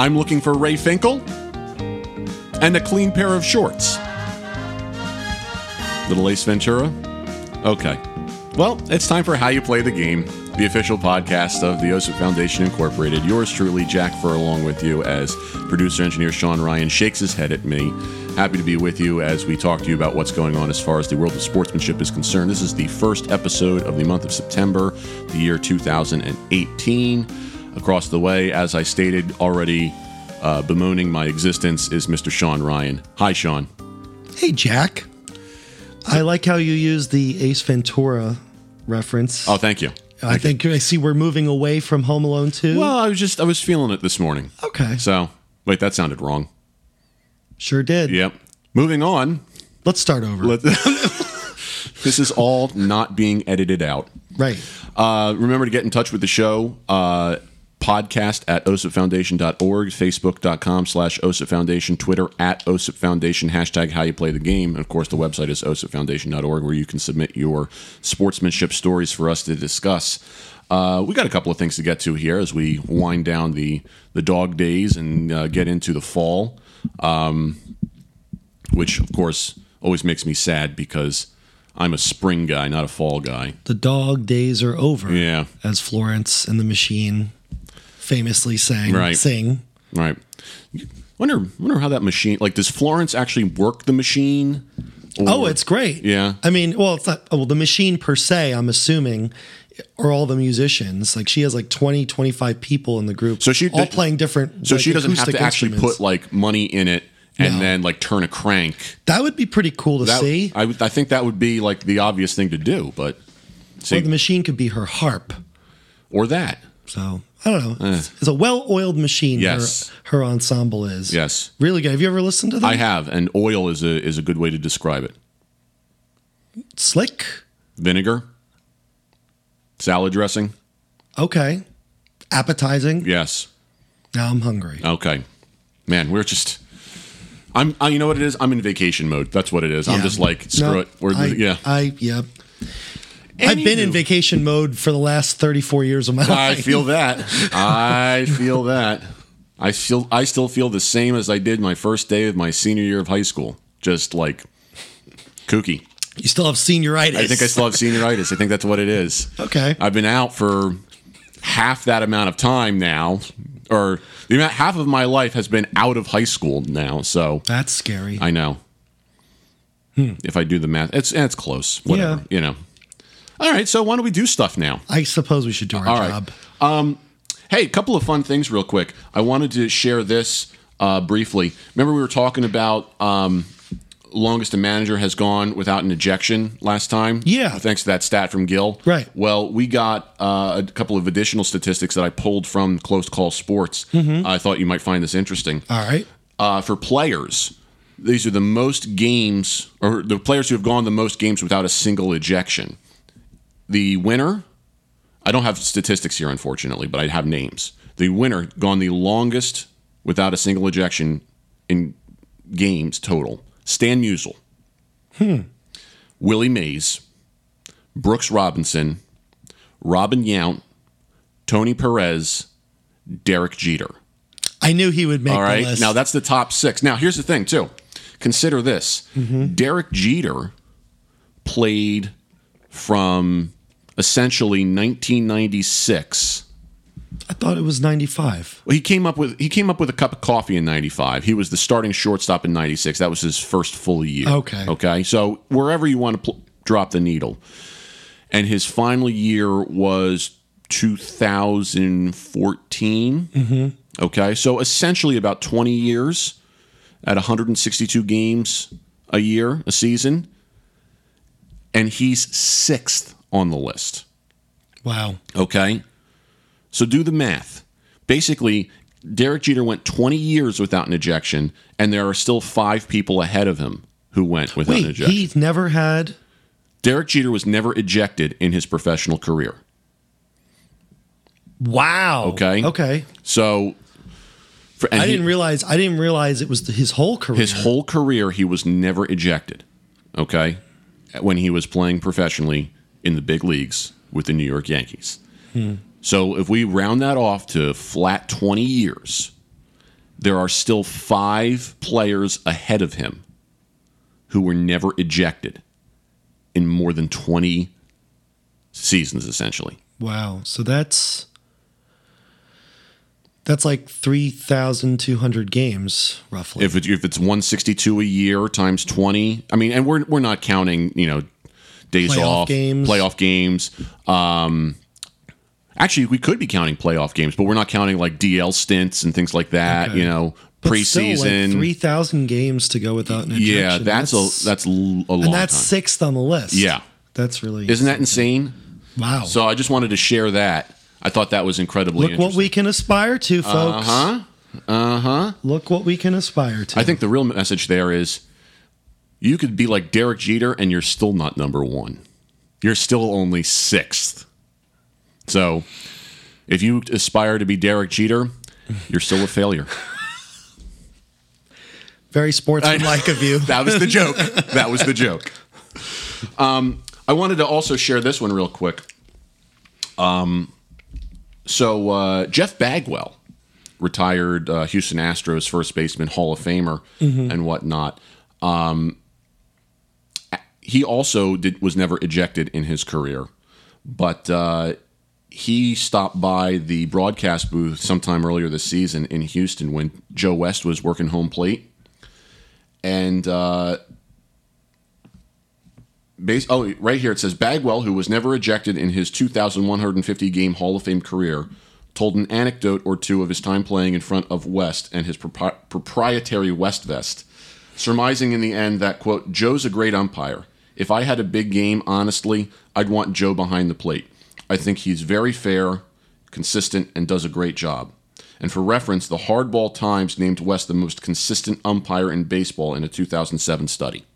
I'm looking for Ray Finkle and a clean pair of shorts. Little Ace Ventura? Okay. Well, it's time for How You Play the Game, the official podcast of the OSIP Foundation Incorporated. Yours truly, Jack Fur, along with you as producer engineer Sean Ryan shakes his head at me. Happy to be with you as we talk to you about what's going on as far as the world of sportsmanship is concerned. This is the first episode of the month of September, the year 2018. Across the way, as I stated already, uh, bemoaning my existence is Mr. Sean Ryan. Hi, Sean. Hey, Jack. I like how you use the Ace Ventura reference. Oh, thank you. I think I see we're moving away from Home Alone 2. Well, I was just I was feeling it this morning. okay. So wait, that sounded wrong. Sure did. Yep. Moving on. Let's start over. Let- this is all not being edited out. right. Uh, remember to get in touch with the show. Uh, podcast at osipfoundation.org, facebook.com slash osip foundation, twitter at osip foundation, hashtag how you play the game. And of course, the website is osipfoundation.org where you can submit your sportsmanship stories for us to discuss. Uh, we got a couple of things to get to here as we wind down the, the dog days and uh, get into the fall, um, which of course always makes me sad because I'm a spring guy, not a fall guy. The dog days are over. Yeah. As Florence and the Machine famously sang. Right. Sing. Right. Wonder wonder how that machine like does Florence actually work the machine? Or- Oh, it's great. Yeah. I mean, well, it's not, well, the machine per se, I'm assuming, are all the musicians. Like she has like 20, 25 people in the group. So she- all playing different. so like, she doesn't have to actually put like money in it and No. then like turn a crank. That would be pretty cool to That, see. I I think that would be like the obvious thing to do, but see or the machine could be her harp. or that. So I don't know. It's, it's a well-oiled machine. Eh. Yes. Her, her ensemble is. Yes. Really good. Have you ever listened to that? I have, and oil is a is a good way to describe it. Slick. Vinegar, salad dressing. Okay. Appetizing. Yes. Now I'm hungry. Okay. Man, we're just. I'm. I, you know what it is? I'm in vacation mode. That's what it is. I'm just like screw No, it. We're I, yeah. I yep. I've been in vacation mode for the last 34 years of my life. I feel that. I feel that. I feel I still feel the same as I did my first day of my senior year of high school. Just like kooky. You still have senioritis. I think I still have senioritis. I think that's what it is. Okay. I've been out for half that amount of time now, or the amount half of my life has been out of high school now. So That's scary. I know. Hmm. If I do the math, it's it's close. Whatever Yeah. you know. All right, so why don't we do stuff now? I suppose we should do our All right. job. Hey, a couple of fun things, real quick. I wanted to share this uh, briefly. Remember, we were talking about um, longest a manager has gone without an ejection last time. Yeah. thanks to that stat from Gil. Right. Well, we got uh, a couple of additional statistics that I pulled from Close Call Sports. I thought you might find this interesting. All right. Uh, for players, these are the most games, or the players who have gone the most games without a single ejection. The winner, I don't have statistics here, unfortunately, but I have names. The winner gone the longest without a single ejection in games total. Stan Musial, hmm. Willie Mays, Brooks Robinson, Robin Yount, Tony Perez, Derek Jeter. I knew he would make All right. Now that's the top six. Now here's the thing too. Consider this: mm-hmm. Derek Jeter played from essentially 1996. I thought it was 95. Well, he came up with he came up with a cup of coffee in '95. He was the starting shortstop in '96. That was his first full year. Okay. Okay. So wherever you want to pl- drop the needle, and his final year was 2014. Mm-hmm. Okay. So essentially about 20 years at 162 games a year, a season, and he's sixth on the list. Wow. Okay. So do the math. Basically, Derek Jeter went 20 years without an ejection, and there are still five people ahead of him who went without an ejection. he's never had. Derek Jeter was never ejected in his professional career. Wow. Okay. Okay. So, for, I didn't realize. I didn't realize it was his whole career. his whole career he was never ejected. Okay, when he was playing professionally in the big leagues with the New York Yankees. So if we round that off to flat 20 years, there are still five players ahead of him who were never ejected in more than 20 seasons, essentially. Wow. So that's that's like three thousand two hundred games, roughly. If, it, if it's 162 a year times 20, I mean, and we're, we're not counting, you know, days Playoff off, games. playoff games. Um, actually, we could be counting playoff games, but we're not counting like DL stints and things like that, Okay. you know, But still, preseason. like three thousand games to go without an yeah, ejection. that's, a that's a long and that's time. sixth on the list. Yeah. that's really Isn't that insane? wow. So I just wanted to share that. I thought that was incredibly Look what we can aspire to, folks. Uh huh. Uh huh. Look what we can aspire to. I think the real message there is you could be like Derek Jeter and you're still not number one. You're still only sixth. So if you aspire to be Derek Jeter, you're still a failure. very sportsmanlike of you. That was the joke. That was the joke. Um, I wanted to also share this one real quick. Um, so uh, Jeff Bagwell, retired uh, Houston Astros first baseman, Hall of Famer, and whatnot. Um, he also did was never ejected in his career, but uh, he stopped by the broadcast booth sometime earlier this season in Houston when Joe West was working home plate and uh, base, oh, right here it says Bagwell, who was never ejected in his 2,150 game Hall of Fame career, told an anecdote or two of his time playing in front of West and his propri- proprietary West vest, surmising in the end that quote Joe's a great umpire. If I had a big game, honestly, I'd want Joe behind the plate. I think he's very fair, consistent, and does a great job. And for reference, the Hardball Times named West the most consistent umpire in baseball in a 2007 study.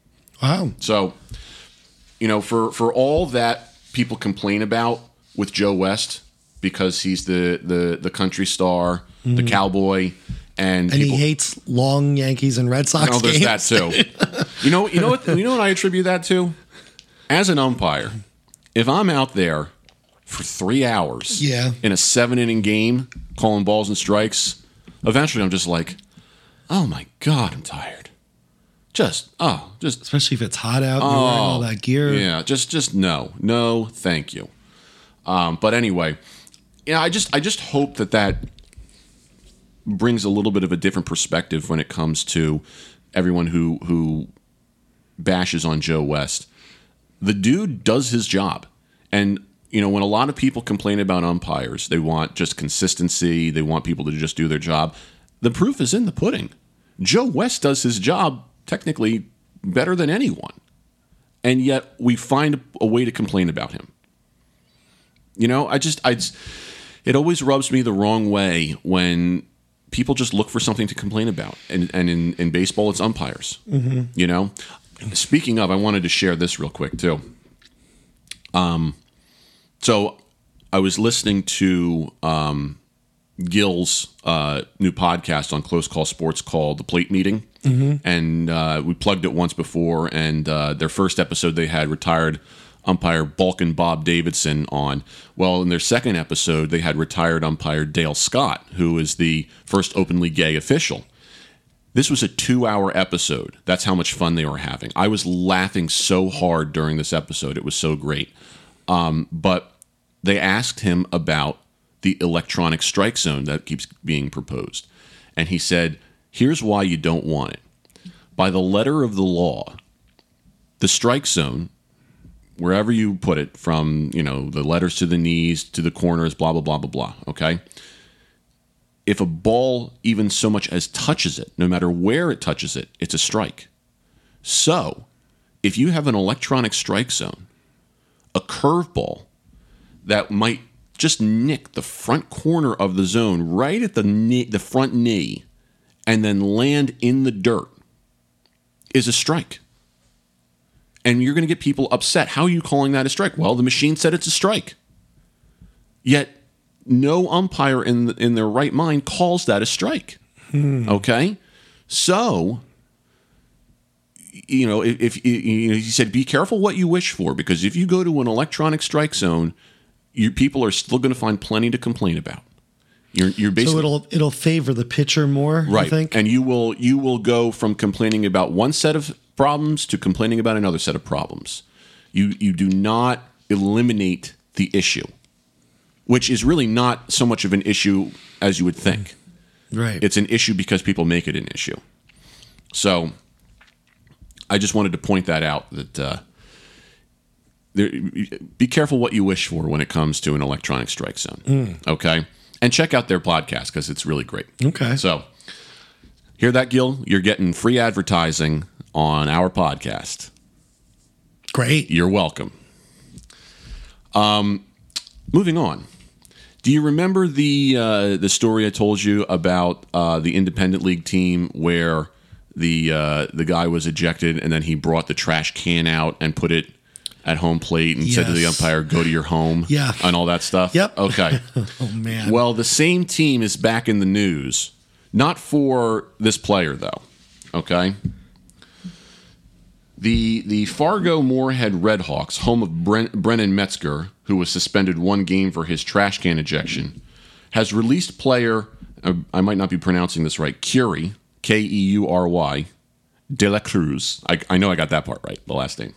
Wow. So, you know, for for all that people complain about with Joe West because he's the the the country star, the mm-hmm. cowboy, and. And people, he hates long Yankees and Red Sox Oh, there's games. that too. you know, you know what? You know what I attribute that to? As an umpire, if I'm out there for three hours, Yeah. in a seven inning game, calling balls and strikes, eventually I'm just like, oh my god, I'm tired. Just oh, just Especially if it's hot out and you're wearing all that gear. Oh, yeah, just just no, no, thank you. Um, but anyway, yeah, I just I just hope that that brings a little bit of a different perspective when it comes to everyone who who bashes on Joe West. The dude does his job, and you know when a lot of people complain about umpires, they want just consistency. They want people to just do their job. The proof is in the pudding. Joe West does his job technically better than anyone and yet we find a way to complain about him. You know, I just, I, it always rubs me the wrong way when people just look for something to complain about, and and in in baseball, it's umpires. You know, speaking of, I wanted to share this real quick too. Um, so I was listening to um, Gil's uh, new podcast on Close Call Sports called The Plate Meeting. And uh, we plugged it once before. And uh, their first episode, they had retired umpire Balkin' Bob Davidson on. Well, in their second episode, they had retired umpire Dale Scott, who is the first openly gay official. This was a two hour episode. That's how much fun they were having. I was laughing so hard during this episode. It was so great. Um, but they asked him about the electronic strike zone that keeps being proposed. And he said, here's why you don't want it. By the letter of the law, the strike zone, wherever you put it, from you know the letters to the knees to the corners, blah blah blah blah blah. Okay. If a ball even so much as touches it, no matter where it touches it, it's a strike. So, if you have an electronic strike zone, a curveball that might just nick the front corner of the zone right at the knee, the front knee and then land in the dirt is a strike. And you're going to get people upset. How are you calling that a strike? Well, the machine said it's a strike. Yet no umpire in in their right mind calls that a strike. Hmm. Okay? So, you know, if, if you know, he said, be careful what you wish for because if you go to an electronic strike zone, you people are still going to find plenty to complain about. You're you're So it'll it'll favor the pitcher more. right, I think. and you will you will go from complaining about one set of problems to complaining about another set of problems. You you do not eliminate the issue, which is really not so much of an issue as you would think. right. It's an issue because people make it an issue. So I just wanted to point that out that uh, there, be careful what you wish for when it comes to an electronic strike zone. Okay. And check out their podcast because it's really great. okay. So, hear that, Gil? You're getting free advertising on our podcast. Great. You're welcome. Um, moving on. Do you remember the uh, the story I told you about uh, the independent league team where the uh, the guy was ejected and then he brought the trash can out and put it at home plate and said to the umpire, "Go to your home," Yeah. and all that stuff. Yep. Okay. Oh man. Well, the same team is back in the news, not for this player though. Okay. The the Fargo Moorhead Redhawks, home of Bren, Brennan Metzger, who was suspended one game for his trash can ejection, has released player. Uh, I might not be pronouncing this right. Keury, K E U R Y, De La Cruz. I, I know I got that part right. The last name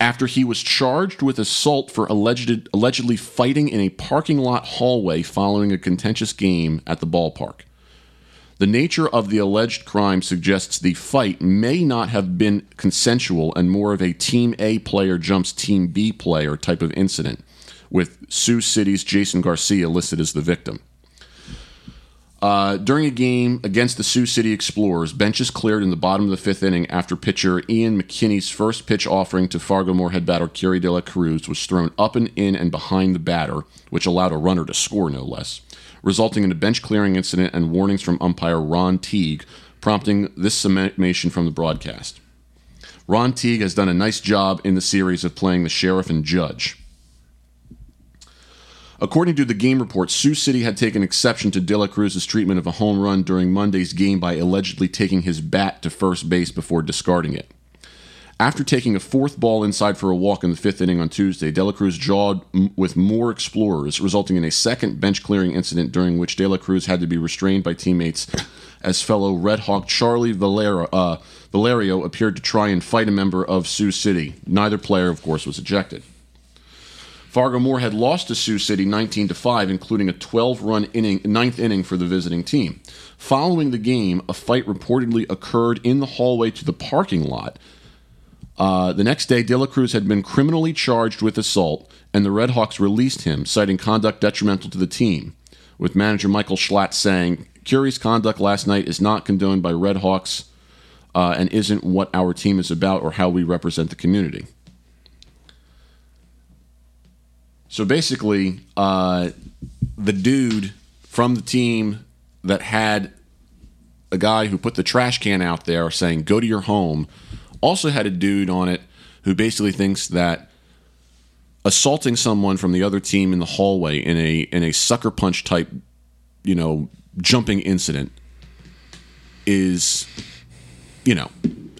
after he was charged with assault for alleged, allegedly fighting in a parking lot hallway following a contentious game at the ballpark. The nature of the alleged crime suggests the fight may not have been consensual and more of a Team A player jumps Team B player type of incident, with Sioux City's Jason Garcia listed as the victim. Uh, during a game against the Sioux City Explorers, benches cleared in the bottom of the fifth inning after pitcher Ian McKinney's first pitch offering to Fargo Moorhead batter Keury de la Cruz was thrown up and in and behind the batter, which allowed a runner to score no less, resulting in a bench clearing incident and warnings from umpire Ron Teague, prompting this summation from the broadcast. Ron Teague has done a nice job in the series of playing the sheriff and judge. According to the game report, Sioux City had taken exception to De La Cruz's treatment of a home run during Monday's game by allegedly taking his bat to first base before discarding it. After taking a fourth ball inside for a walk in the fifth inning on Tuesday, De La Cruz jawed m- with more explorers, resulting in a second bench clearing incident during which De La Cruz had to be restrained by teammates as fellow Red Hawk Charlie Valero, uh, Valerio appeared to try and fight a member of Sioux City. Neither player, of course, was ejected. Fargo Moorhead lost to Sioux City 19 to 5, including a 12-run inning, ninth inning for the visiting team. Following the game, a fight reportedly occurred in the hallway to the parking lot. Uh, the next day, De La Cruz had been criminally charged with assault, and the Redhawks released him, citing conduct detrimental to the team. With manager Michael Schlatt saying, "Keury's conduct last night is not condoned by Redhawks, uh, and isn't what our team is about or how we represent the community." So basically, uh, the dude from the team that had a guy who put the trash can out there saying, go to your home, also had a dude on it who basically thinks that assaulting someone from the other team in the hallway in a in a sucker punch type, you know, jumping incident is, you know,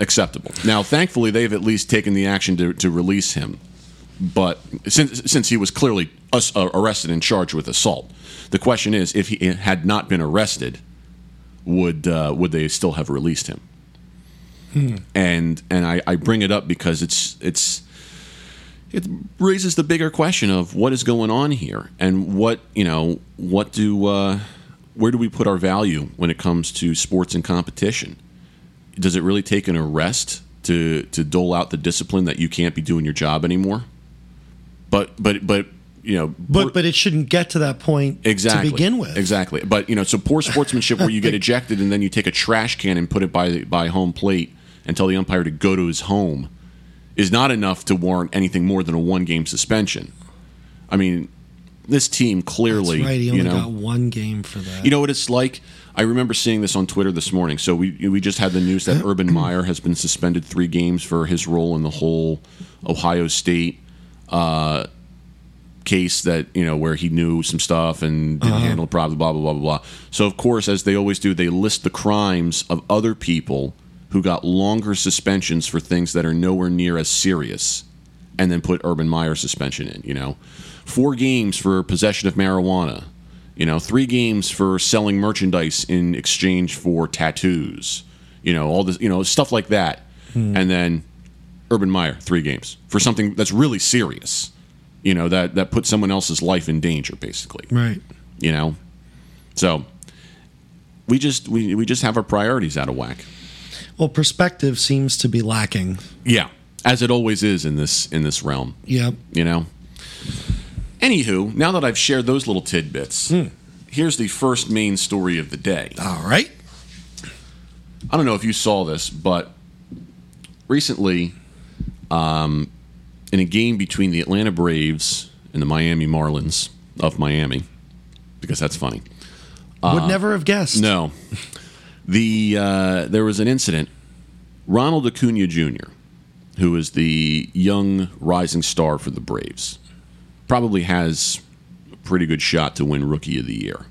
acceptable. Now, thankfully, they've at least taken the action to, to release him but since since he was clearly uh, arrested and charged with assault, the question is, if he had not been arrested, would uh, would they still have released him? And and I, I bring it up because it's it's it raises the bigger question of what is going on here and what you know what do uh, where do we put our value when it comes to sports and competition? Does it really take an arrest to to dole out the discipline that you can't be doing your job anymore? But but but you know But but it shouldn't get to that point exactly to begin with. exactly. But you know, so poor sportsmanship where you get ejected and then you take a trash can and put it by by home plate and tell the umpire to go to his home is not enough to warrant anything more than a one game suspension. I mean, this team clearly, That's right. He only you know, got one game for that. you know what it's like? I remember seeing this on Twitter this morning. So we we just had the news that Urban Meyer has been suspended three games for his role in the whole Ohio State uh, case that you know where he knew some stuff and didn't handle it properly. Blah blah blah blah blah. So of course, as they always do, they list the crimes of other people who got longer suspensions for things that are nowhere near as serious, and then put Urban Meyer suspension in. You know, four games for possession of marijuana You know, three games for selling merchandise in exchange for tattoos. You know, all this, you know, stuff like that. Hmm. And then Urban Meyer, three games for something that's really serious. You know, that that puts someone else's life in danger, basically. Right. You know, so we just we, we just have our priorities out of whack. Well, perspective seems to be lacking. Yeah, as it always is in this in this realm. Yeah, You know. Anywho, now that I've shared those little tidbits, here's the first main story of the day. All right. I don't know if you saw this, but recently, um, in a game between the Atlanta Braves and the Miami Marlins of Miami, because that's funny. Would never have guessed. Uh, No, the uh, there was an incident. Ronald Acuna Jr., who is the young rising star for the Braves, probably has a pretty good shot to win Rookie of the Year.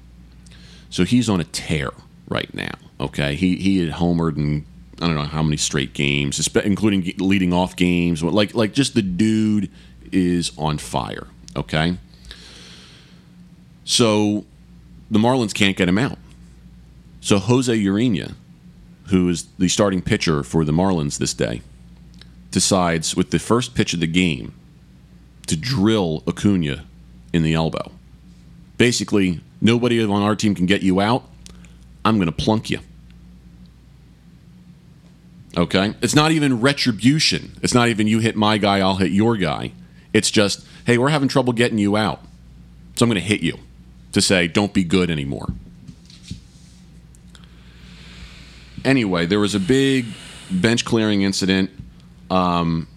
So he's on a tear right now. Okay, he he had homered in I don't know how many straight games, including leading off games. Like like just the dude is on fire. Okay, so the Marlins can't get him out. So Jose Urena, who is the starting pitcher for the Marlins this day, decides with the first pitch of the game to drill Acuna in the elbow. Basically, nobody on our team can get you out. I'm going to plunk you. Okay? It's not even retribution. It's not even you hit my guy, I'll hit your guy. It's just, hey, we're having trouble getting you out. So I'm going to hit you to say, don't be good anymore. Anyway, there was a big bench clearing incident. Um,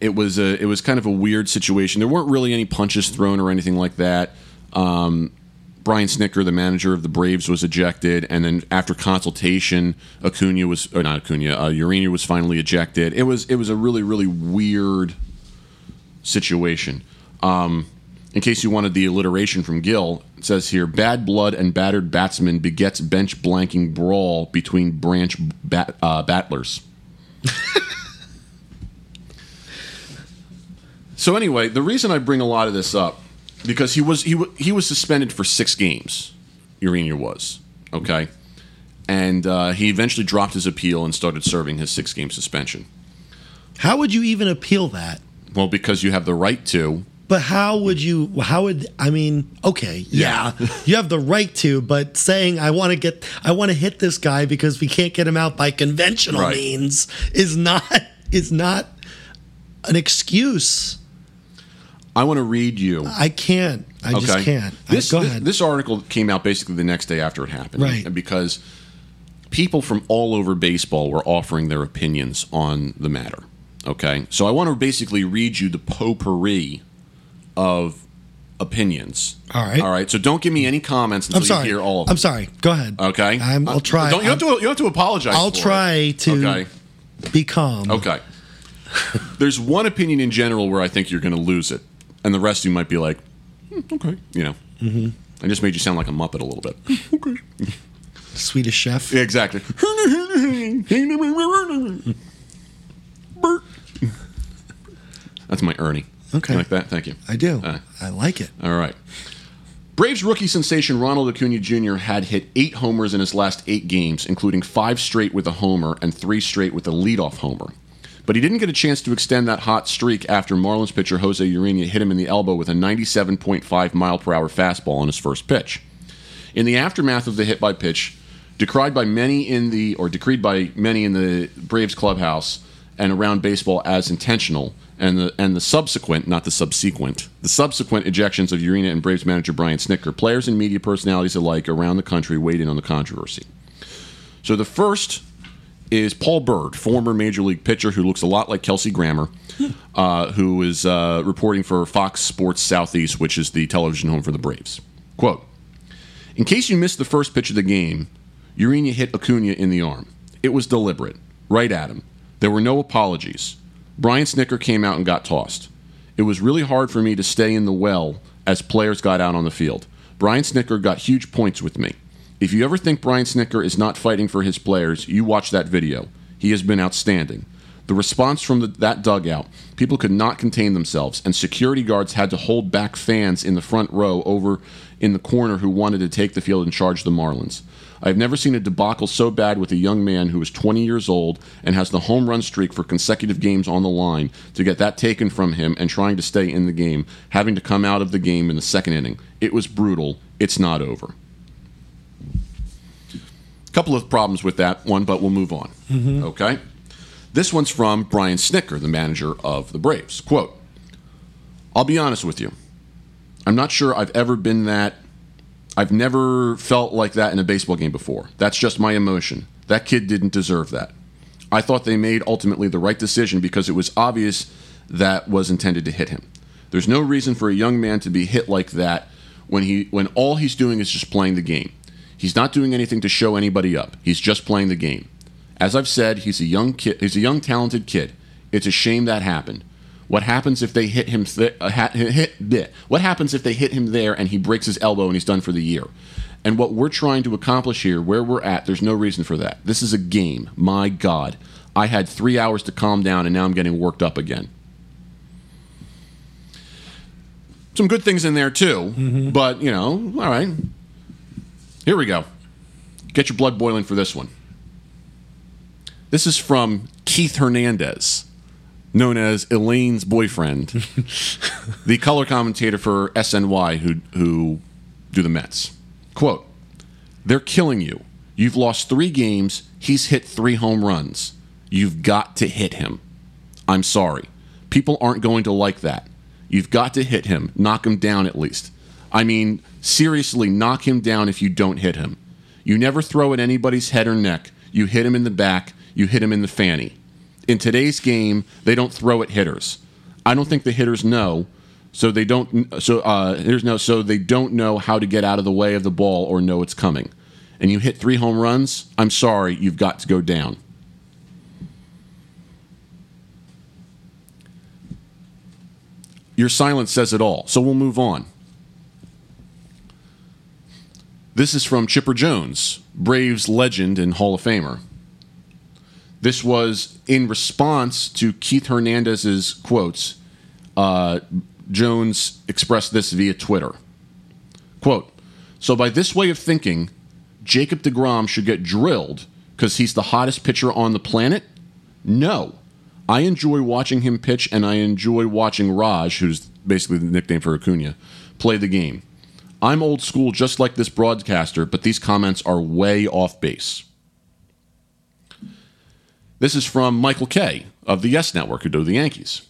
it was a it was kind of a weird situation. There weren't really any punches thrown or anything like that. Um, Brian Snitker, the manager of the Braves, was ejected, and then after consultation, Acuna was or not Acuna, uh, Urena was finally ejected. It was it was a really really weird situation. Um, in case you wanted the alliteration from Gil, it says here: "Bad blood and battered batsman begets bench blanking brawl between branch bat, uh, battlers." so anyway, the reason I bring a lot of this up because he was he he was suspended for six games. Urena was okay, and uh, he eventually dropped his appeal and started serving his six game suspension. How would you even appeal that? Well, because you have the right to. But how would you? How would I mean? Okay, yeah, you have the right to, but saying I want to get, I want to hit this guy because we can't get him out by conventional Right. means is not is not an excuse. I want to read you. I can't. I just can't. I- This, go this, ahead. this article came out basically the next day after it happened. Right. And because people from all over baseball were offering their opinions on the matter. Okay. So I want to basically read you the potpourri of opinions. All right. All right. So don't give me any comments until I'm sorry. you hear all of them. I'm sorry. Go ahead. Okay. I'm, Uh, I'll try. Don't, you, have to, you have to apologize. I'll for it. try to Okay. be calm. Okay. There's one opinion in general where I think you're going to lose it, and the rest of you might be like, "Hmm, okay, you know. Mm-hmm. I just made you sound like a muppet a little bit. okay. Swedish chef. Yeah, exactly. Bert. That's my Ernie. Okay. You like that? Thank you. I do. Uh, I like it. all right. Braves rookie sensation Ronald Acuna Jr. had hit eight homers in his last eight games, including five straight with a homer and three straight with a leadoff homer. But he didn't get a chance to extend that hot streak after Marlins pitcher Jose Urena hit him in the elbow with a 97.5 mile per hour fastball on his first pitch. In the aftermath of the hit by pitch, decried by many in the or decreed by many in the Braves clubhouse and around baseball as intentional, and the and the subsequent, not the subsequent, the subsequent ejections of Urena and Braves manager Brian Snitker, players and media personalities alike around the country weighed in on the controversy. So the first is Paul Byrd, former major league pitcher who looks a lot like Kelsey Grammer, uh, who is uh, reporting for Fox Sports Southeast, which is the television home for the Braves. Quote. In case you missed the first pitch of the game, Urena hit Acuna in the arm. It was deliberate, right at him. There were no apologies. Brian Snitker came out and got tossed. It was really hard for me to stay in the well as players got out on the field. Brian Snitker got huge points with me. If you ever think Brian Snitker is not fighting for his players, you watch that video. He has been outstanding. The response from the, that dugout, people could not contain themselves, and security guards had to hold back fans in the front row over in the corner who wanted to take the field and charge the Marlins. I've never seen a debacle so bad with a young man who is 20 years old and has the home run streak for consecutive games on the line to get that taken from him and trying to stay in the game, having to come out of the game in the second inning. It was brutal. It's not over. A couple of problems with that one, but we'll move on. Mm-hmm. Okay? This one's from Brian Snitker, the manager of the Braves. Quote I'll be honest with you. I'm not sure I've ever been that. I've never felt like that in a baseball game before. That's just my emotion. That kid didn't deserve that. I thought they made ultimately the right decision because it was obvious that was intended to hit him. There's no reason for a young man to be hit like that when he when all he's doing is just playing the game. He's not doing anything to show anybody up. He's just playing the game. As I've said, he's a young kid. He's a young, talented kid. It's a shame that happened. What happens if they hit him? Th- uh, ha- hit, bleh. What happens if they hit him there and he breaks his elbow and he's done for the year? And what we're trying to accomplish here, where we're at, there's no reason for that. This is a game. My God, I had three hours to calm down, and now I'm getting worked up again. Some good things in there too, but you know, all right. Here we go. Get your blood boiling for this one. This is from Keith Hernandez, known as Elaine's boyfriend, the color commentator for SNY who who do the Mets. Quote, They're killing you. You've lost three games. He's hit three home runs. You've got to hit him. I'm sorry. People aren't going to like that. You've got to hit him. Knock him down at least. I mean, seriously, knock him down if you don't hit him. You never throw at anybody's head or neck. You hit him in the back. You hit him in the fanny. In today's game, they don't throw at hitters. I don't think the hitters know, so they don't. So uh, hitters know, so they don't know how to get out of the way of the ball or know it's coming. And you hit three home runs. I'm sorry, you've got to go down. Your silence says it all. So we'll move on. This is from Chipper Jones, Braves legend and Hall of Famer. This was in response to Keith Hernandez's quotes. Uh, Jones expressed this via Twitter. Quote, so by this way of thinking, Jacob DeGrom should get drilled because he's the hottest pitcher on the planet? No. I enjoy watching him pitch, and I enjoy watching Raj, who's basically the nickname for Acuna, play the game. I'm old school just like this broadcaster, but these comments are way off base. This is from Michael Kay of the Yes Network, who do the Yankees.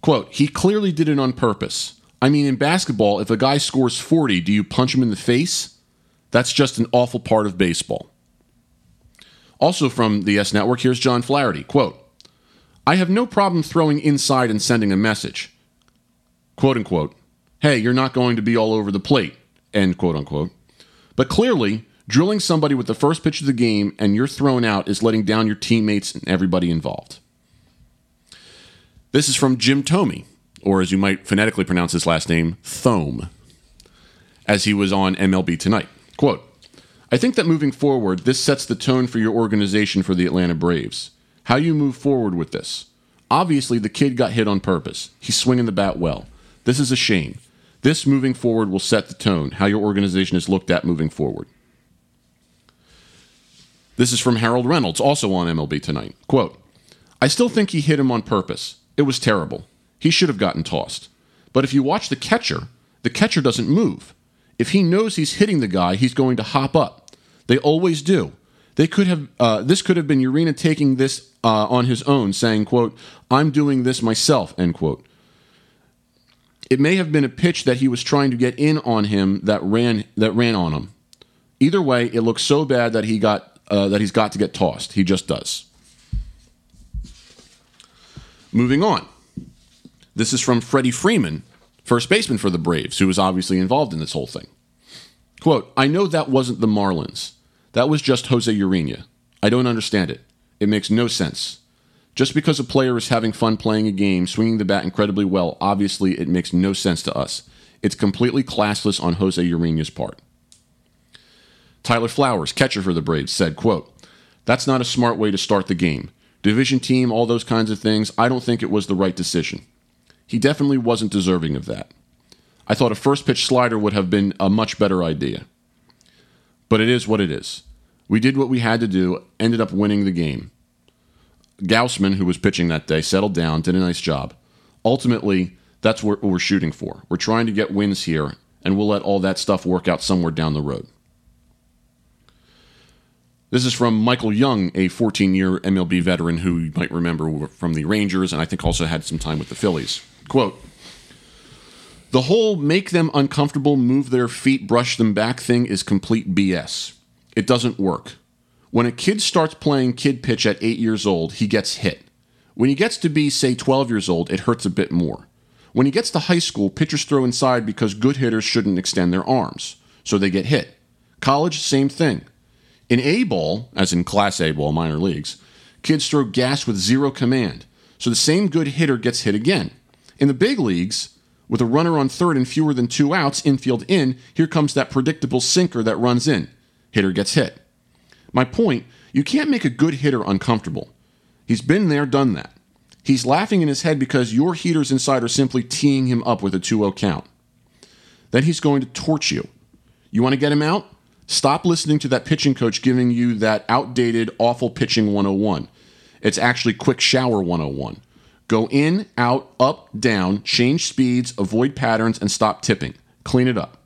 Quote, he clearly did it on purpose. I mean, in basketball, if a guy scores 40, do you punch him in the face? That's just an awful part of baseball. Also from the Yes Network, here's John Flaherty. Quote, I have no problem throwing inside and sending a message. Quote unquote, hey, you're not going to be all over the plate, end quote unquote. But clearly, drilling somebody with the first pitch of the game and you're thrown out is letting down your teammates and everybody involved. This is from Jim Tomey, or as you might phonetically pronounce his last name, Thome, as he was on MLB Tonight. Quote, I think that moving forward, this sets the tone for your organization for the Atlanta Braves. How you move forward with this. Obviously, the kid got hit on purpose. He's swinging the bat well. This is a shame. This moving forward will set the tone, how your organization is looked at moving forward. This is from Harold Reynolds, also on MLB Tonight. Quote, I still think he hit him on purpose. It was terrible. He should have gotten tossed. But if you watch the catcher, the catcher doesn't move. If he knows he's hitting the guy, he's going to hop up. They always do. They could have. Uh, this could have been Urena taking this uh, on his own, saying, "quote I'm doing this myself." End quote. It may have been a pitch that he was trying to get in on him that ran that ran on him. Either way, it looks so bad that he got uh, that he's got to get tossed. He just does. Moving on. This is from Freddie Freeman, first baseman for the Braves, who was obviously involved in this whole thing. Quote, I know that wasn't the Marlins. That was just Jose Urena. I don't understand it. It makes no sense. Just because a player is having fun playing a game, swinging the bat incredibly well, obviously it makes no sense to us. It's completely classless on Jose Urena's part. Tyler Flowers, catcher for the Braves, said, quote, That's not a smart way to start the game. division team, all those kinds of things. I don't think it was the right decision. He definitely wasn't deserving of that. I thought a first pitch slider would have been a much better idea. But it is what it is. We did what we had to do, ended up winning the game. Gausman, who was pitching that day, settled down, did a nice job. Ultimately, that's what we're shooting for. We're trying to get wins here, and we'll let all that stuff work out somewhere down the road. This is from Michael Young, a 14 year MLB veteran who you might remember from the Rangers and I think also had some time with the Phillies. Quote The whole make them uncomfortable, move their feet, brush them back thing is complete BS. It doesn't work. When a kid starts playing kid pitch at 8 years old, he gets hit. When he gets to be, say, 12 years old, it hurts a bit more. When he gets to high school, pitchers throw inside because good hitters shouldn't extend their arms, so they get hit. College, same thing. In A ball, as in Class A ball, minor leagues, kids throw gas with zero command, so the same good hitter gets hit again. In the big leagues, with a runner on third and fewer than two outs, infield in, here comes that predictable sinker that runs in. Hitter gets hit. My point you can't make a good hitter uncomfortable. He's been there, done that. He's laughing in his head because your heaters inside are simply teeing him up with a 2 0 count. Then he's going to torch you. You want to get him out? Stop listening to that pitching coach giving you that outdated, awful pitching 101. It's actually quick shower 101. Go in, out, up, down, change speeds, avoid patterns, and stop tipping. Clean it up.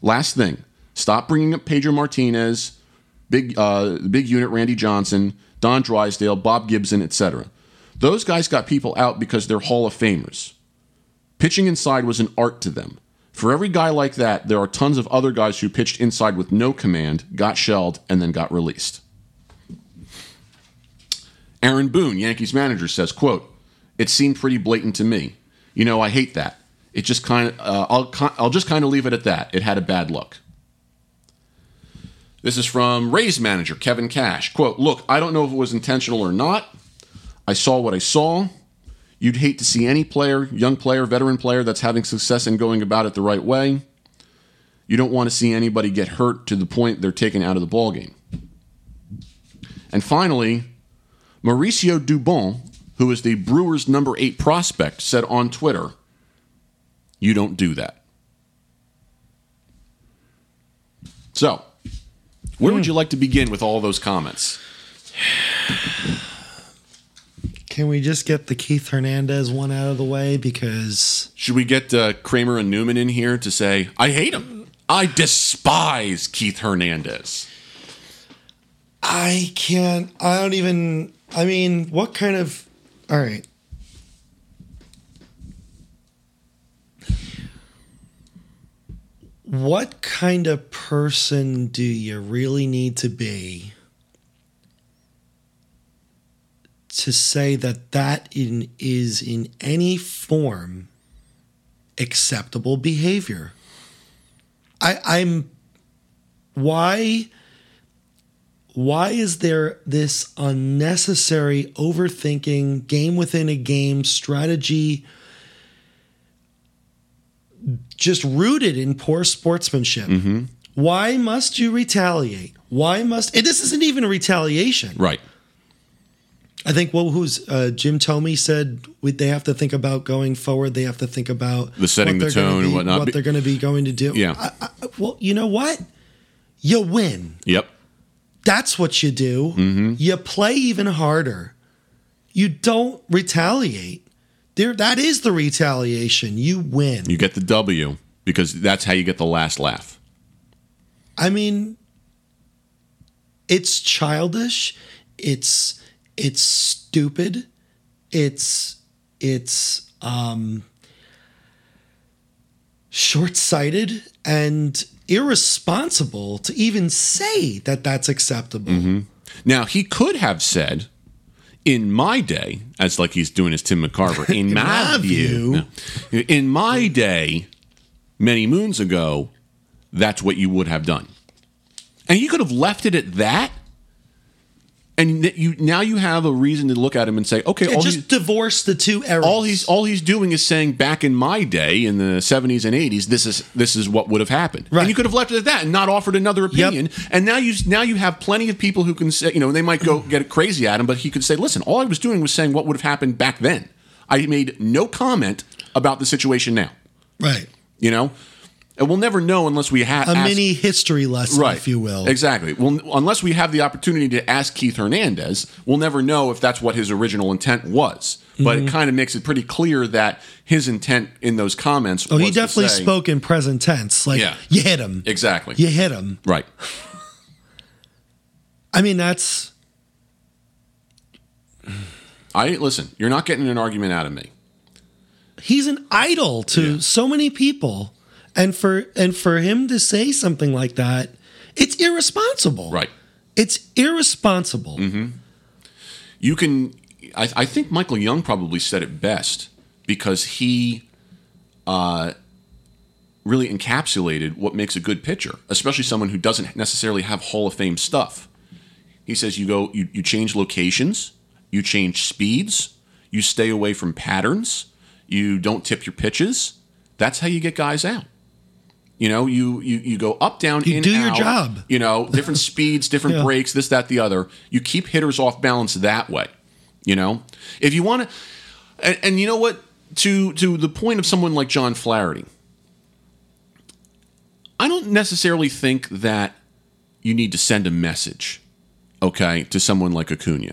Last thing stop bringing up Pedro Martinez, big, uh, big unit Randy Johnson, Don Drysdale, Bob Gibson, etc. Those guys got people out because they're Hall of Famers. Pitching inside was an art to them. For every guy like that, there are tons of other guys who pitched inside with no command, got shelled, and then got released. Aaron Boone, Yankees manager, says, quote, It seemed pretty blatant to me. You know, I hate that. It just kind of, uh, just kind of leave it at that. It had a bad look. This is from Rays manager Kevin Cash. Quote, Look, I don't know if it was intentional or not. I saw what I saw. You'd hate to see any player, young player, veteran player, that's having success and going about it the right way. You don't want to see anybody get hurt to the point they're taken out of the ballgame. And finally, Mauricio Dubon, who is the Brewers' number eight prospect, said on Twitter, You don't do that. So, where would hmm. you like to begin with all those comments? Can we just get the Keith Hernandez one out of the way? Because Should we get uh, Kramer and Newman in here to say, I hate him. I despise Keith Hernandez. I can't. I don't even. I mean, what kind of. All right. What kind of person do you really need to be to say that that in, is in any form acceptable behavior? I, I'm. Why? why is there this unnecessary overthinking game within a game strategy just rooted in poor sportsmanship Mm-hmm. why must you retaliate why must and this isn't even a retaliation Right. I think well who's uh, jim tomey said we, they have to think about going forward they have to think about The setting what the tone and be- whatnot. what they're going to be going to do Yeah. I, I, well you know what you win Yep. that's what you do. Mm-hmm. You play even harder. You don't retaliate. There, that is the retaliation. You win. You get the W because that's how you get the last laugh. I mean, it's childish. It's it's stupid. It's it's um, short-sighted and irresponsible to even say that that's acceptable. Mm-hmm. Now, he could have said, in my day, as like he's doing as Tim McCarver, in, my, my view, No. in my day, many moons ago, that's what you would have done. And he could have left it at that. And you now you have a reason to look at him and say, okay, all just divorce the two eras. all he's all he's doing is saying back in my day in the 70s and 80s this is this is what would have happened Right. and you could have left it at that and not offered another opinion and now you now you have plenty of people who can say you know they might go get crazy at him but he could say listen all i was doing was saying what would have happened back then i made no comment about the situation now right. you know and we'll never know unless we have A mini history lesson, right if you will. exactly well unless we have the opportunity to ask keith hernandez we'll never know if that's what his original intent was but Mm-hmm. it kind of makes it pretty clear that his intent in those comments Oh, he definitely say- spoke in present tense. Like, Yeah. you hit him. exactly You hit him. right I mean, that's i listen you're not getting an argument out of me he's an idol to Yeah. so many people, and for and for him to say something like that, it's irresponsible. right. It's irresponsible. you can I, I think michael young probably said it best because he uh, really encapsulated what makes a good pitcher especially someone who doesn't necessarily have hall of fame stuff. He says you go you, you change locations you change speeds you stay away from patterns you don't tip your pitches. That's how you get guys out you know you you, you go up down You in do your out, job. you know different speeds different Yeah. breaks this that the other. You keep hitters off balance that way you know? If you want to and, and you know what? To to the point of someone like john flaherty i don't necessarily think that you need to send a message okay to someone like acuna.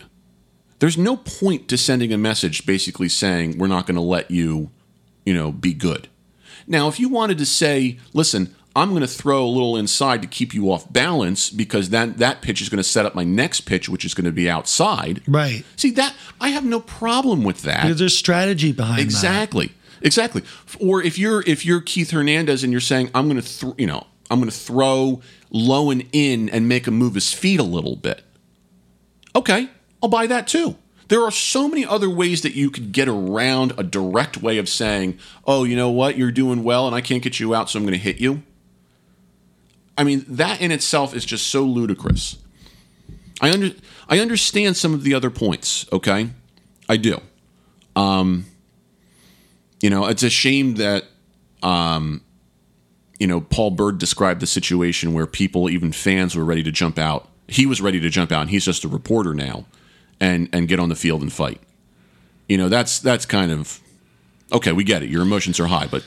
There's no point to sending a message basically saying we're not going to let you you know be good now if you wanted to say listen i'm going to throw a little inside to keep you off balance because that that pitch is going to set up my next pitch which is going to be outside Right. see that i have no problem with that Because there's strategy behind that. Exactly. Exactly. Or if you're if you're Keith Hernandez and you're saying I'm going to th- you know I'm going to throw low and in and make him move his feet a little bit. Okay, I'll buy that too. There are so many other ways that you could get around a direct way of saying, "Oh, you know what? You're doing well and I can't get you out, so I'm going to hit you." I mean, that in itself is just so ludicrous. I under I understand some of the other points, okay? I do. You know, it's a shame that, um, you know, Paul Byrd described the situation where people, even fans, were ready to jump out. He was ready to jump out, and he's just a reporter now, and and get on the field and fight. You know, that's that's kind of okay. We get it. Your emotions are high, but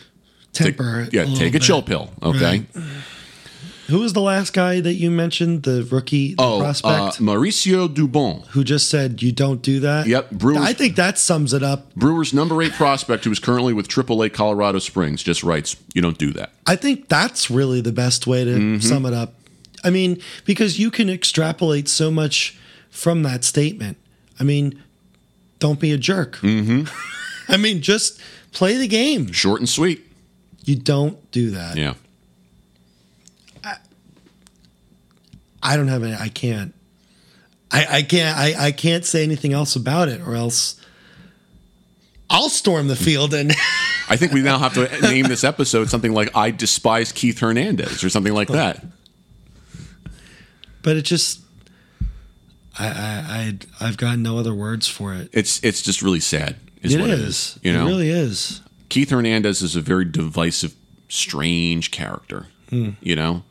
take, Temper it yeah, a take a bit. chill pill. Okay. Right. Who was the last guy that you mentioned? The rookie, the Oh, uh, prospect, Mauricio Dubon, who just said you don't do that. Yep, Brewers- I think that sums it up. Brewers' number eight prospect, who is currently with AAA Colorado Springs, just writes, "You don't do that." I think that's really the best way to Mm-hmm. sum it up. I mean, because you can extrapolate so much from that statement. I mean, don't be a jerk. Mm-hmm. I mean, just play the game. Short and sweet. You don't do that. Yeah. I don't have any. I can't. I, I can't. I, I can't say anything else about it, or else I'll storm the field and I think we now have to name this episode something like "I despise Keith Hernandez" or something like that. but it just I I, I I've got no other words for it. It's it's just really sad. Is It what is. You know, It really is. Keith Hernandez is a very divisive, strange character. Hmm. You know.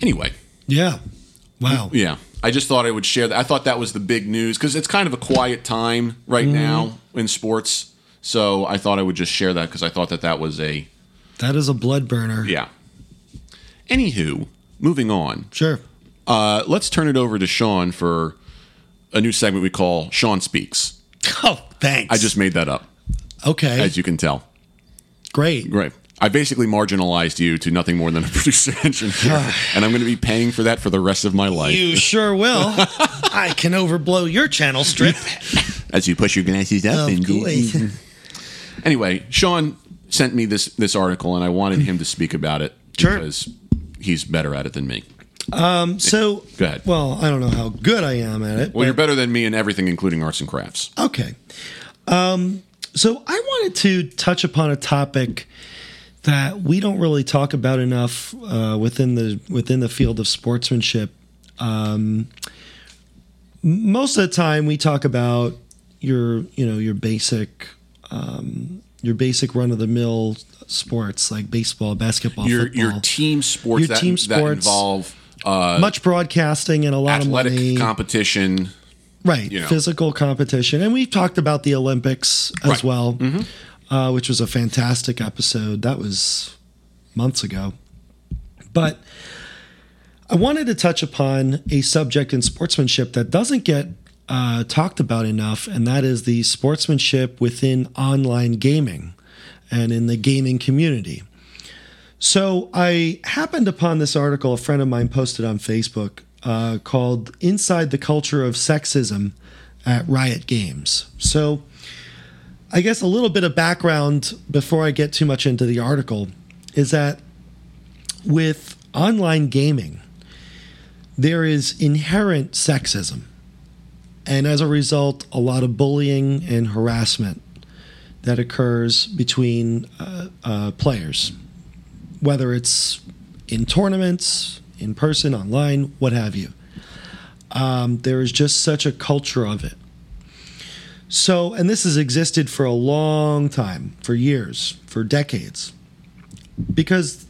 Anyway, Yeah. Wow. yeah, I just thought I would share that. I thought that was the big news because it's kind of a quiet time right Mm-hmm. now in sports. So I thought I would just share that because I thought that that was a That is a blood burner. yeah. Anywho, moving on. Sure. Uh, let's turn it over to Sean for a new segment we call Sean Speaks. Oh, thanks. I just made that up, okay. as you can tell. Great. Great. I basically marginalized you to nothing more than a producer engine here, and I'm going to be paying for that for the rest of my life. You sure will. I can overblow your channel strip. As you push your glasses up, Of and course. anyway, Sean sent me this this article, and I wanted him to speak about it Sure. because he's better at it than me. So, Go ahead. well, I don't know how good I am at it. Well, you're better than me in everything, including arts and crafts. Okay. Um, so I wanted to touch upon a topic that we don't really talk about enough uh, within the within the field of sportsmanship. Um, most of the time we talk about your you know your basic um, your basic run of the mill sports like baseball, basketball, Your football. your team sports Your that, team that involve uh, much broadcasting and a lot of money. competition. right you know. physical competition and we've talked about the olympics as Right. Mm-hmm. well uh, which was a fantastic episode that was months ago but i wanted to touch upon a subject in sportsmanship that doesn't get uh, talked about enough and that is the sportsmanship within online gaming and in the gaming community so I happened upon this article a friend of mine posted on Facebook uh, called "Inside the Culture of Sexism at Riot Games." So I guess a little bit of background before I get too much into the article is that with online gaming, there is inherent sexism, and as a result, a lot of bullying and harassment that occurs between uh, uh, players whether it's in tournaments, in person, online, what have you. Um, there is just such a culture of it. So, and this has existed for a long time, for years, for decades. Because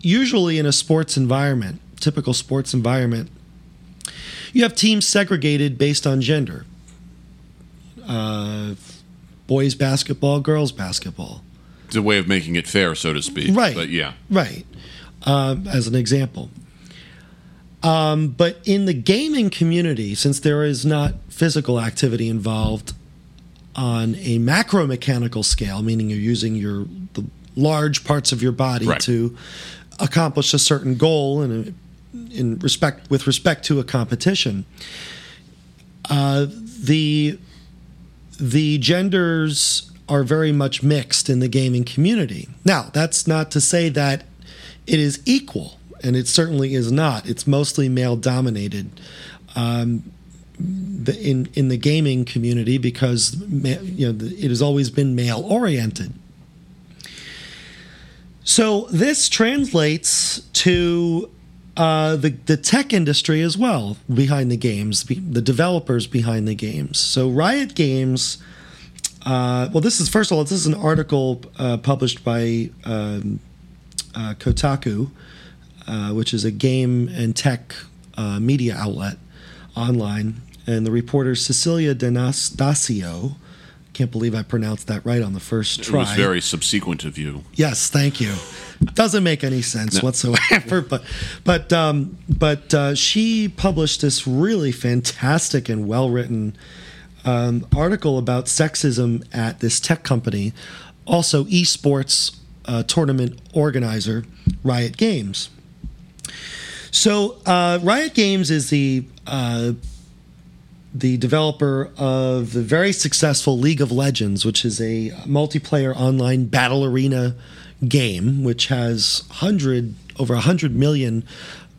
usually in a sports environment, typical sports environment, you have teams segregated based on gender. Uh, boys basketball, girls basketball. It's a way of making it fair, so to speak. Right. But yeah. Right. Um, as an example. Um, but in the gaming community, since there is not physical activity involved on a macro mechanical scale, meaning you're using your the large parts of your body Right. to accomplish a certain goal and in respect with respect to a competition, uh, the the genders are very much mixed in the gaming community. Now, that's not to say that it is equal, and it certainly is not. It's mostly male dominated um, in in the gaming community because you know it has always been male oriented. So this translates to uh, the the tech industry as well behind the games, the developers behind the games. So Riot Games. Uh, well, this is first of all, this is an article uh, published by um, uh, Kotaku, uh, which is a game and tech uh, media outlet online, and the reporter Cecilia D'Anastasio. Can't believe I pronounced that right on the first try. It was very subsequent of you. Yes, thank you. Doesn't make any sense whatsoever, but but um, but uh, she published this really fantastic and well written um, article about sexism at this tech company, also esports uh, tournament organizer Riot Games. So uh, Riot Games is the uh, the developer of the very successful League of Legends, which is a multiplayer online battle arena game, which has hundred over hundred million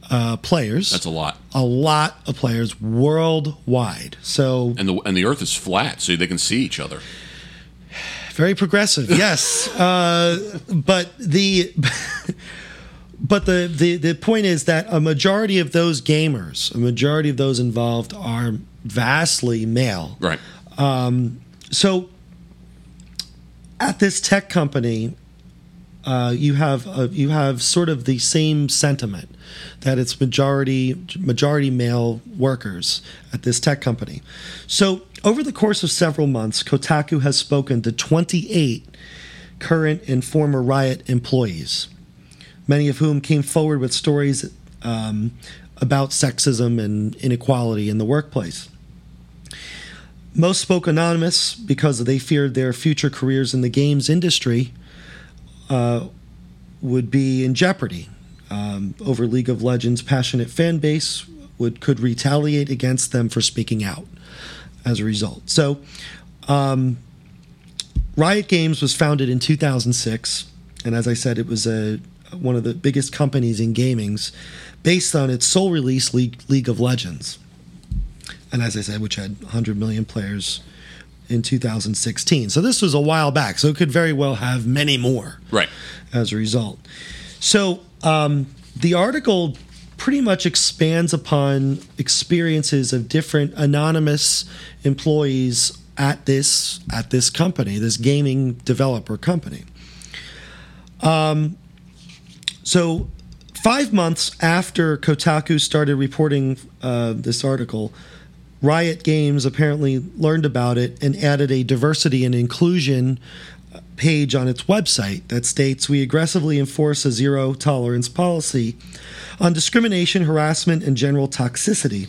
uh, players. That's a lot. a lot of players worldwide. So And the and the Earth is flat, so they can see each other. very progressive, yes. uh, but the but the, the the point is that a majority of those gamers, a majority of those involved, are vastly male. Right. Um, So at this tech company, uh, you have uh, you have sort of the same sentiment that it's majority majority male workers at this tech company. So over the course of several months, Kotaku has spoken to 28 current and former Riot employees, many of whom came forward with stories um, about sexism and inequality in the workplace. Most spoke anonymous because they feared their future careers in the games industry uh, would be in jeopardy. Um, over League of Legends' passionate fan base would could retaliate against them for speaking out as a result. So, um, Riot Games was founded in 2006, and as I said, it was a one of the biggest companies in gaming's, based on its sole release League, League of Legends and as I said, which had 100 million players in 2016. So this was a while back. So it could very well have many more Right. as a result. So um, the article pretty much expands upon experiences of different anonymous employees at this at this company, this gaming developer company. Um, so five months after Kotaku started reporting uh, this article, Riot Games apparently learned about it and added a diversity and inclusion page on its website that states we aggressively enforce a zero tolerance policy on discrimination, harassment, and general toxicity.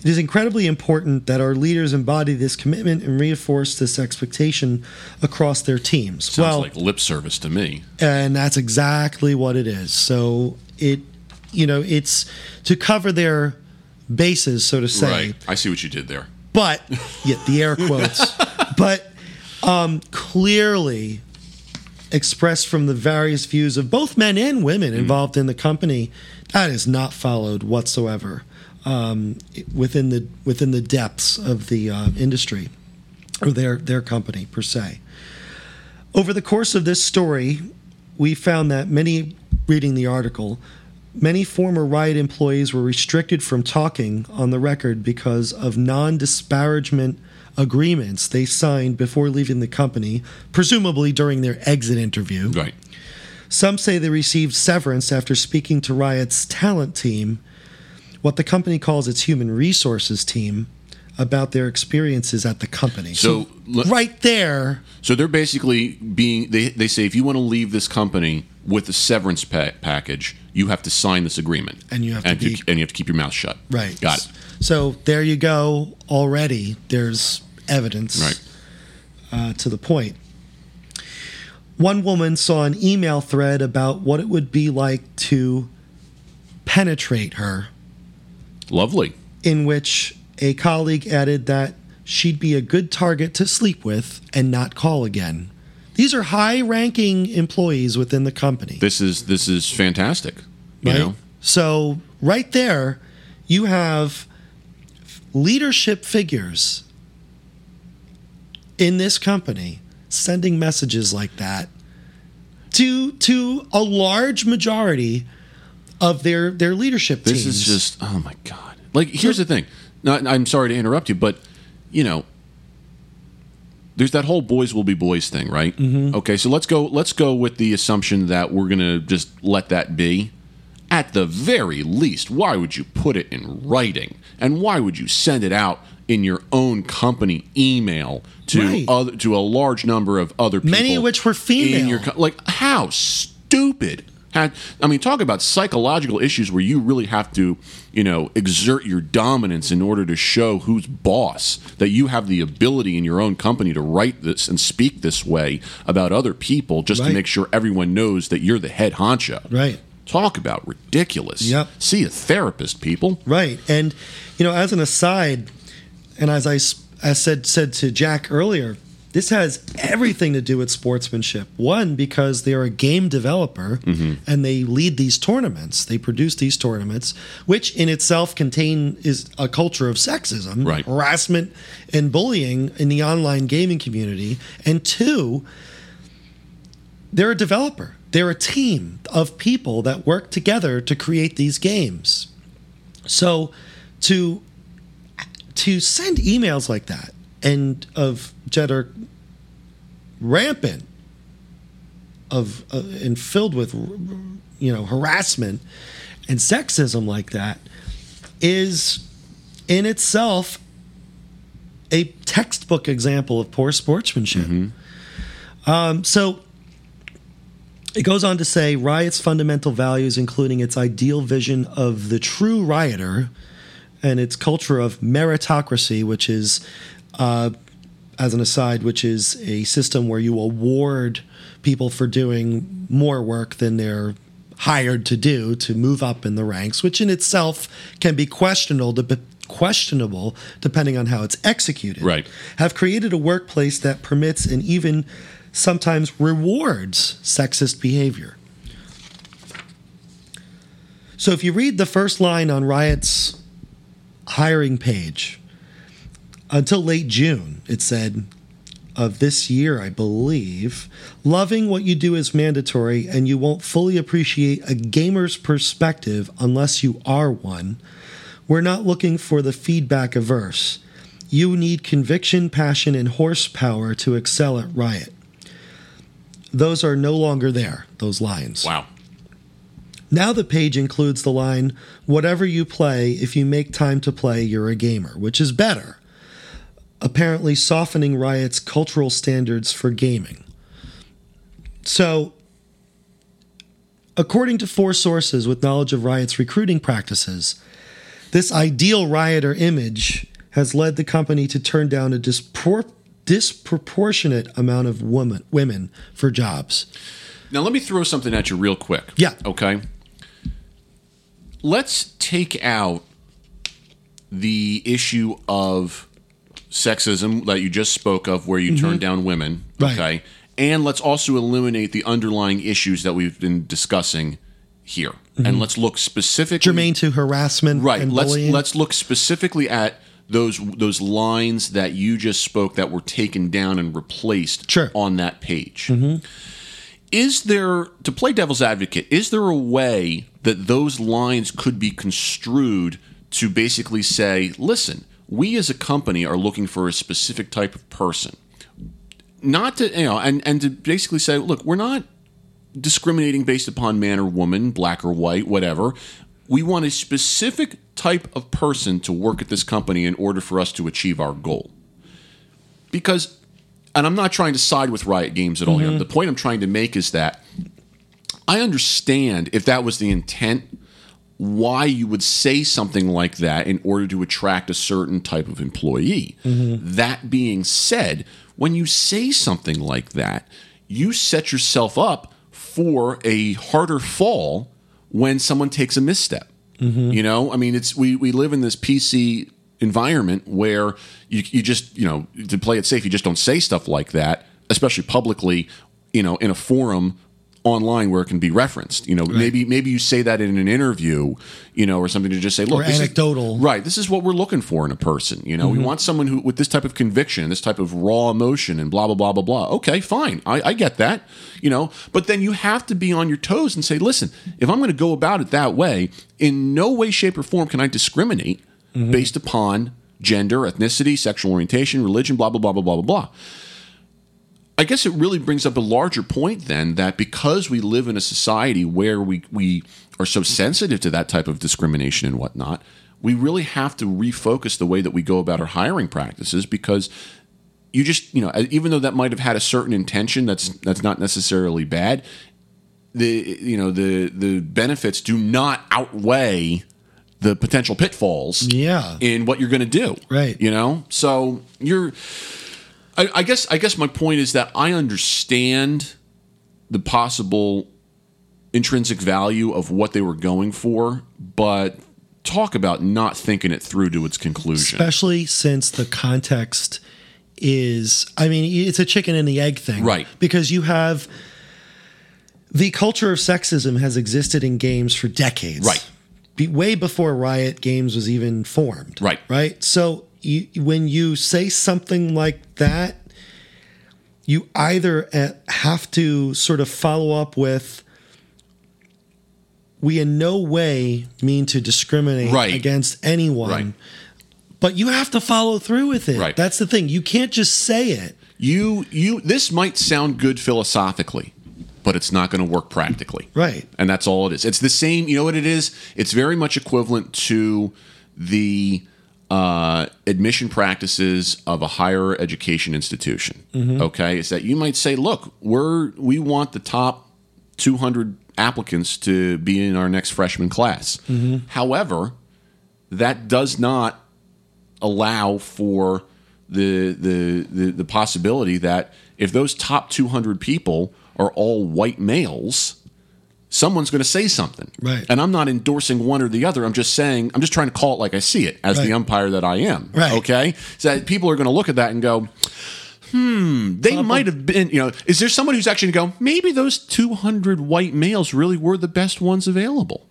It is incredibly important that our leaders embody this commitment and reinforce this expectation across their teams. Sounds well, like lip service to me. and that's exactly what it is. So it, you know, it's to cover their bases, so to say Right. I see what you did there. but yeah, the air quotes, but um, clearly expressed from the various views of both men and women involved in the company, that is not followed whatsoever um, within the within the depths of the uh, industry or their their company per se. Over the course of this story, we found that many reading the article. Many former Riot employees were restricted from talking on the record because of non disparagement agreements they signed before leaving the company, presumably during their exit interview. Right. Some say they received severance after speaking to Riot's talent team, what the company calls its human resources team, about their experiences at the company. So, le- right there, So they're basically being they they say if you want to leave this company with a severance pa- package, you have to sign this agreement, And you have to and, be- and you have to keep your mouth shut. right. Got it. So there you go. Already, there's evidence. Right. uh, to the point. One woman saw an email thread about what it would be like to penetrate her, Lovely. in which a colleague added that she'd be a good target to sleep with and not call again. These are high ranking employees within the company. This is this is fantastic. You right? know. So, right there, you have leadership figures in this company sending messages like that to to a large majority of their their leadership This teams. is just oh my god. Like here's the thing. I'm sorry to interrupt you, but you know, there's that whole boys will be boys thing, right? Mm-hmm. Okay, so let's go. Let's go with the assumption that we're gonna just let that be. At the very least, why would you put it in writing, and why would you send it out in your own company email to Right. other to a large number of other people? Many of which were female. In your co- like how stupid. I mean, talk about psychological issues where you really have to, you know, exert your dominance in order to show who's boss. That you have the ability in your own company to write this and speak this way about other people, just to make sure everyone knows that you're the head honcho. right. Talk about ridiculous. Yep. See a therapist, people. Right. And you know, as an aside, and as I, as said said to Jack earlier, this has everything to do with sportsmanship. One, because they're a game developer mm-hmm. and they lead these tournaments. They produce these tournaments, which in itself contain is a culture of sexism, Right. harassment, and bullying in the online gaming community. And two, they're a developer. They're a team of people that work together to create these games. So to to send emails like that and of that are rampant of uh, and filled with you know harassment and sexism like that is in itself a textbook example of poor sportsmanship. Um, so it goes on to say Riot's fundamental values, including its ideal vision of the true rioter and its culture of meritocracy, which is, uh, as an aside, which is a system where you award people for doing more work than they're hired to do to move up in the ranks, which in itself can be questionable. Questionable depending on how it's executed Right. have created a workplace that permits and even sometimes rewards sexist behavior. So if you read the first line on Riot's hiring page, until late June, it said of this year, I believe. Loving what you do is mandatory, and you won't fully appreciate a gamer's perspective unless you are one. We're not looking for the feedback averse. You need conviction, passion, and horsepower to excel at Riot. Those are no longer there, those lines. Wow. Now the page includes the line, whatever you play, if you make time to play, you're a gamer, which is better. Apparently softening Riot's cultural standards for gaming. So, according to four sources with knowledge of Riot's recruiting practices, this ideal Rioter image has led the company to turn down a dispor- disproportionate amount of woman, women for jobs. Now let me throw something at you real quick. Yeah. Okay. Let's take out the issue of sexism that you just spoke of, where you mm-hmm. turn down women. Right. Okay. And let's also eliminate the underlying issues that we've been discussing here. And mm-hmm. let's look specifically Germane to harassment right and let's bullying. let's look specifically at those those lines that you just spoke that were taken down and replaced Sure. on that page mm-hmm. Is there to play devil's advocate is there a way that those lines could be construed to basically say listen we as a company are looking for a specific type of person not to you know and and to basically say look we're not discriminating based upon man or woman, black or white, whatever. We want a specific type of person to work at this company in order for us to achieve our goal. Because, and I'm not trying to side with Riot Games at all here. Mm-hmm. The point I'm trying to make is that I understand if that was the intent, why you would say something like that in order to attract a certain type of employee. Mm-hmm. That being said, when you say something like that, you set yourself up for a harder fall when someone takes a misstep. Mm-hmm. You know, I mean, it's we we live in this PC environment where you you just you know to play it safe, you just don't say stuff like that, especially publicly. You know, in a forum online where it can be referenced. You know, maybe maybe you say that in an interview, you know, or something to just say, look, Or this is- anecdotal. right? This is what we're looking for in a person. You know, we mm-hmm. want someone who with this type of conviction, this type of raw emotion, and blah blah blah blah blah. Okay, fine, I, I get that. You know, but then you have to be on your toes and say, listen, if I'm going to go about it that way, in no way, shape, or form can I discriminate Mm-hmm. based upon gender, ethnicity, sexual orientation, religion, blah blah blah blah blah blah blah. I guess it really brings up a larger point then that because we live in a society where we, we are so sensitive to that type of discrimination and whatnot, we really have to refocus the way that we go about our hiring practices because you just, you know, even though that might have had a certain intention that's that's not necessarily bad, the you know, the the benefits do not outweigh the potential pitfalls Yeah. in what you're going to do. Right. You know? So you're I, I guess I guess my point is that I understand the possible intrinsic value of what they were going for, but talk about not thinking it through to its conclusion. especially since the context is i mean it's a chicken and the egg thing Right. because you have the culture of sexism has existed in games for decades Right. Be, way before riot games was even formed Right. right so you, when you say something like that you either uh, have to sort of follow up with we in no way mean to discriminate Right. against anyone Right. but you have to follow through with it. Right. That's the thing. You can't just say it. You you this might sound good philosophically, but it's not going to work practically. Right. And that's all it is. It's the same, you know what it is? It's very much equivalent to the uh, admission practices of a higher education institution. Okay? Is that you might say, look, we're we want the top 200 applicants to be in our next freshman class. However, that does not allow for the, the the the possibility that if those top 200 people are all white males someone's going to say something Right. and i'm not endorsing one or the other i'm just saying i'm just trying to call it like i see it as the umpire that i am Right. okay so that people are going to look at that and go hmm they might have been you know is there someone who's actually going to go maybe those 200 white males really were the best ones available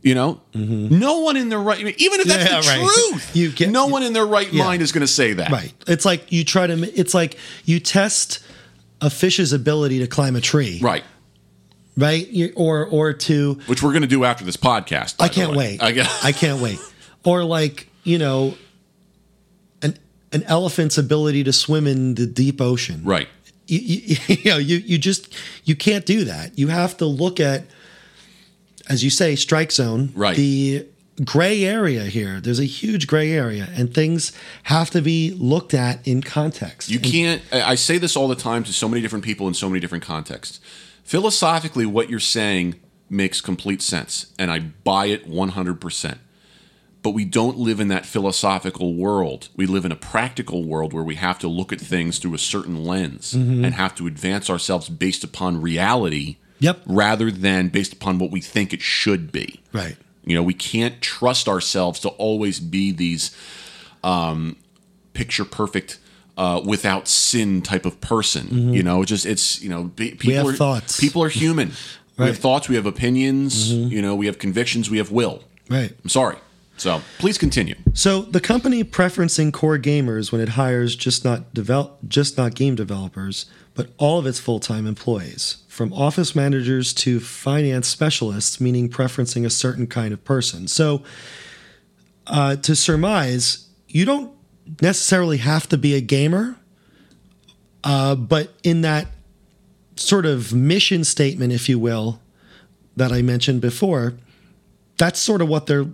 You know, no one in their right, even if that's Mm-hmm. Yeah, the right. truth, You get- no one in their right Yeah. mind is going to say that. Right. It's like you try to. It's like you test a fish's ability to climb a tree. Right. Right. You- Or or to. Which we're going to do after this podcast. by I the can't way. wait. I, guess. I can't wait. Or like you know, an an elephant's ability to swim in the deep ocean. right. you, you, you know you you just you can't do that you have to look at as you say strike zone Right. the gray area here there's a huge gray area and things have to be looked at in context You can't. I say this all the time to so many different people in so many different contexts. Philosophically, what you're saying makes complete sense, and I buy it 100%. But we don't live in that philosophical world. We live in a practical world where we have to look at things through a certain lens Mm-hmm. and have to advance ourselves based upon reality Yep. rather than based upon what we think it should be. right You know, we can't trust ourselves to always be these um, picture perfect, uh, without sin type of person. You know, just it's you know, be, people Mm-hmm. are thoughts. People are human. We have Mm-hmm. thoughts. We have opinions. You know, we have convictions. We have will. right I'm sorry. So please continue. So the company preferencing core gamers when it hires just not develop just not game developers, but all of its full-time employees, from office managers to finance specialists, meaning preferencing a certain kind of person. So uh, to surmise, you don't necessarily have to be a gamer, uh, but in that sort of mission statement, if you will, that I mentioned before, that's sort of what they're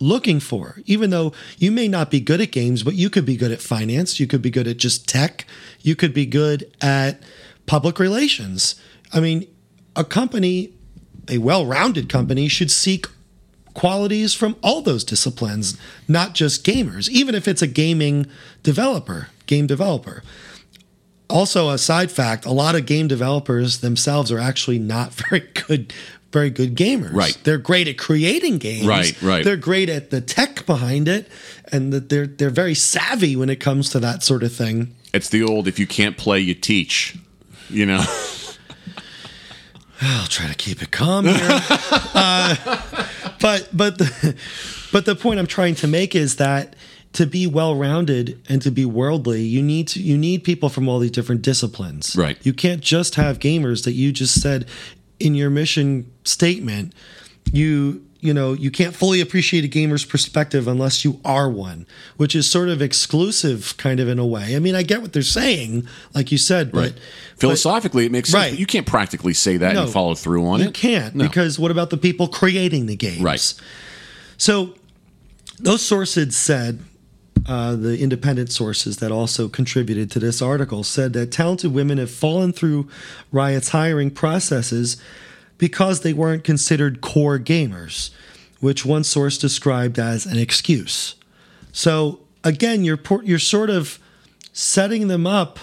looking for. Even though you may not be good at games, but you could be good at finance, you could be good at just tech, you could be good at public relations. I mean, a company, a well rounded company, should seek qualities from all those disciplines, not just gamers, even if it's a gaming developer, game developer. Also, a side fact: a lot of game developers themselves are actually not very good, very good gamers. Right. They're great at creating games. Right, right. They're great at the tech behind it, and that they're they're very savvy when it comes to that sort of thing. It's the old if you can't play, you teach. You know. I'll try to keep it calm here. uh, but but the, but the point I'm trying to make is that to be well-rounded and to be worldly, you need to you need people from all these different disciplines. Right. You can't just have gamers that you just said in your mission statement. You you know you can't fully appreciate a gamer's perspective unless you are one, which is sort of exclusive, kind of in a way. I mean, I get what they're saying, like you said, but. Philosophically, it makes sense. Right. but You can't practically say that No. and follow through on You it. You can't No. because what about the people creating the games? Right. So those sources said, uh, the independent sources that also contributed to this article said that talented women have fallen through Riot's hiring processes because they weren't considered core gamers, which one source described as an excuse. So again, you're you're sort of setting them up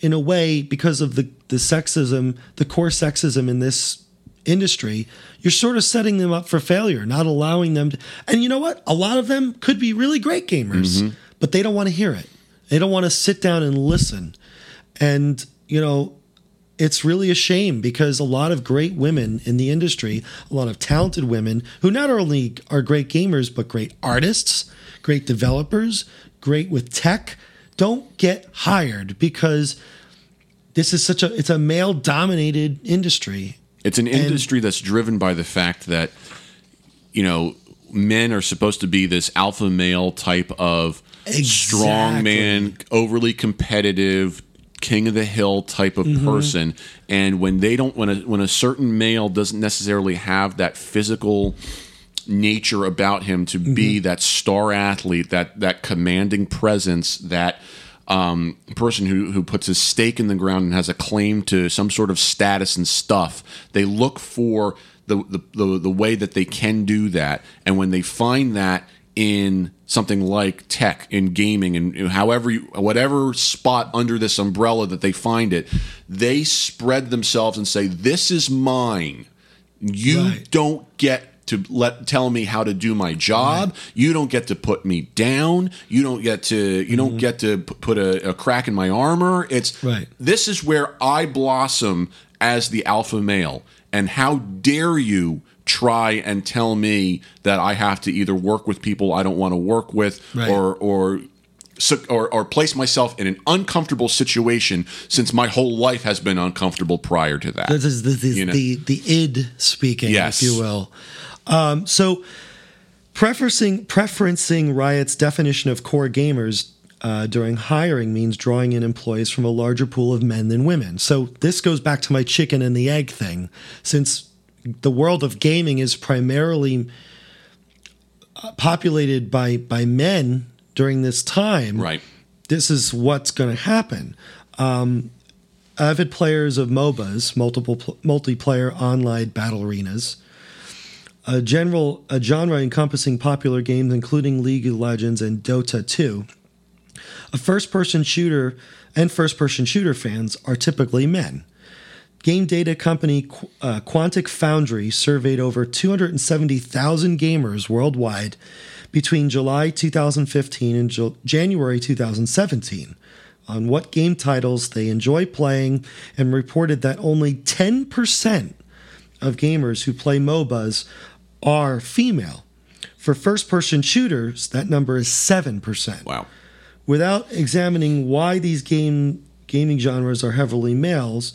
in a way because of the the sexism, the core sexism in this industry. You're sort of setting them up for failure, not allowing them to. And you know what? A lot of them could be really great gamers, mm-hmm. but they don't want to hear it. They don't want to sit down and listen. And you know, it's really a shame because a lot of great women in the industry, a lot of talented women who not only are great gamers, but great artists, great developers, great with tech, don't get hired because this is such a it's a male dominated industry. It's an industry that's driven by the fact that, you know, men are supposed to be this alpha male type of strong man, overly competitive, king of the hill type of person. And when they don't, when a, when a certain male doesn't necessarily have that physical nature about him to be that star athlete, that that commanding presence, that um, person who who puts his stake in the ground and has a claim to some sort of status and stuff. They look for the the the, the way that they can do that, and when they find that in something like tech in gaming and however you, whatever spot under this umbrella that they find it they spread themselves and say this is mine you Right. don't get to let tell me how to do my job. You don't get to put me down. You don't get to you don't mm-hmm. get to put a, a crack in my armor. It's Right. this is where I blossom as the alpha male. And how dare you try and tell me that I have to either work with people I don't want to work with Right. or or or, or place myself in an uncomfortable situation since my whole life has been uncomfortable prior to that. This is, this is You know. the the id speaking, Yes. if you will. Um, so, preferencing preferencing Riot's definition of core gamers uh, during hiring means drawing in employees from a larger pool of men than women. So this goes back to my chicken and the egg thing, since the world of gaming is primarily uh, populated by by men during this time right. this is what's going to happen. Um, avid players of MOBAs, multiple pl- multiplayer online battle arenas, a general a genre encompassing popular games including League of Legends and Dota 2. A first-person shooter and first-person shooter fans are typically men. Game data company Qu- uh, Quantic Foundry surveyed over 270,000 gamers worldwide between July 2015 and January 2017 on what game titles they enjoy playing and reported that only 10% of gamers who play MOBAs are female. For first person shooters, that number is 7% Wow. without examining why these game gaming genres are heavily males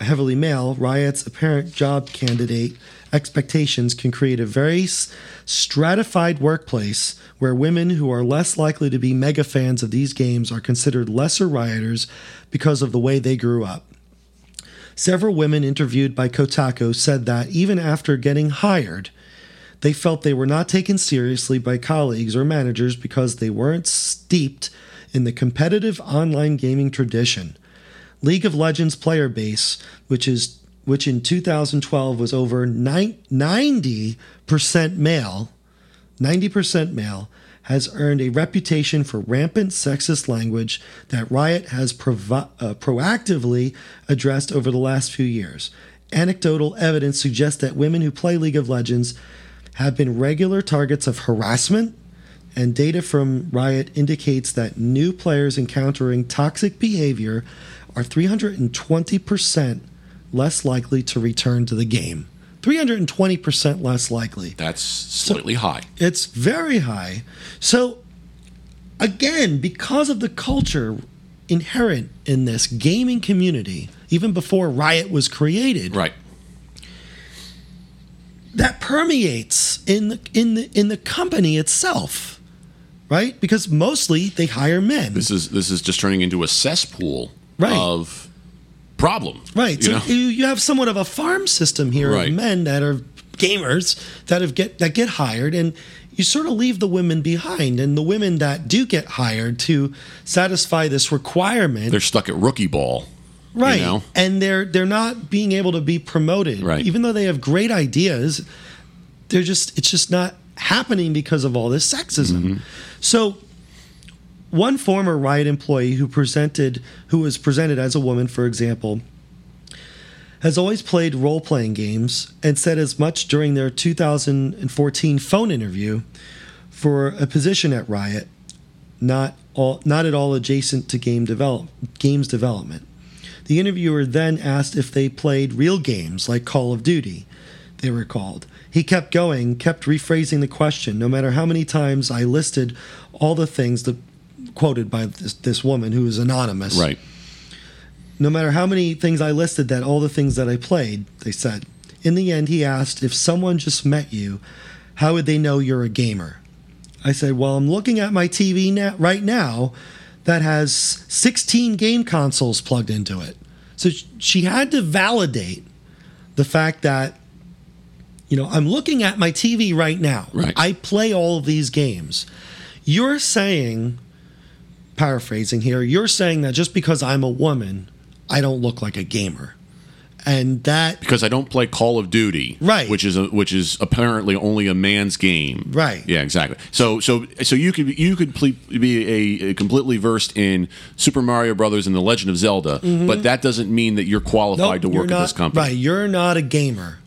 heavily male riot's apparent job candidate expectations can create a very stratified workplace where women who are less likely to be mega fans of these games are considered lesser rioters because of the way they grew up several women interviewed by kotaku said that even after getting hired they felt they were not taken seriously by colleagues or managers because they weren't steeped in the competitive online gaming tradition. League of Legends player base, which is which in 2012 was over 90% male, 90% male, has earned a reputation for rampant sexist language that Riot has uh, proactively addressed over the last few years. Anecdotal evidence suggests that women who play League of Legends have been regular targets of harassment, and data from Riot indicates that new players encountering toxic behavior are 320% less likely to return to the game. 320% less likely. That's slightly high. It's very high. So, again, because of the culture inherent in this gaming community, even before Riot was created, Right. that permeates in the in the in the company itself, right? Because mostly they hire men, This is this is just turning into a cesspool Right. of problems. right? You So know? you, you have somewhat of a farm system here Right. of men that are gamers that have get that get hired, and you sort of leave the women behind, and the women that do get hired to satisfy this requirement They're stuck at rookie ball. right You know? and they're they're not being able to be promoted Right. even though they have great ideas they're just it's just not happening because of all this sexism Mm-hmm. so one former riot employee who presented who was presented as a woman for example has always played role-playing games and said as much during their 2014 phone interview for a position at riot not all not at all adjacent to game develop games development the interviewer then asked if they played real games like Call of Duty, they recalled. He kept going, kept rephrasing the question, no matter how many times I listed all the things that quoted by this, this woman who is anonymous. Right. No matter how many things I listed that all the things that I played, they said. In the end, he asked if someone just met you, how would they know you're a gamer? I said, Well, I'm looking at my TV na- right now that has 16 game consoles plugged into it. So she had to validate the fact that, you know, I'm looking at my TV right now. Right. I play all of these games. You're saying, paraphrasing here, you're saying that just because I'm a woman, I don't look like a gamer. And that Because I don't play Call of Duty, Right. Which is a, which is apparently only a man's game, Right. Yeah, exactly. So so so you could you could ple- be a, a completely versed in Super Mario Brothers and The Legend of Zelda, but that doesn't mean that you're qualified Mm-hmm. Nope, to work at this company. Right, you're not a gamer.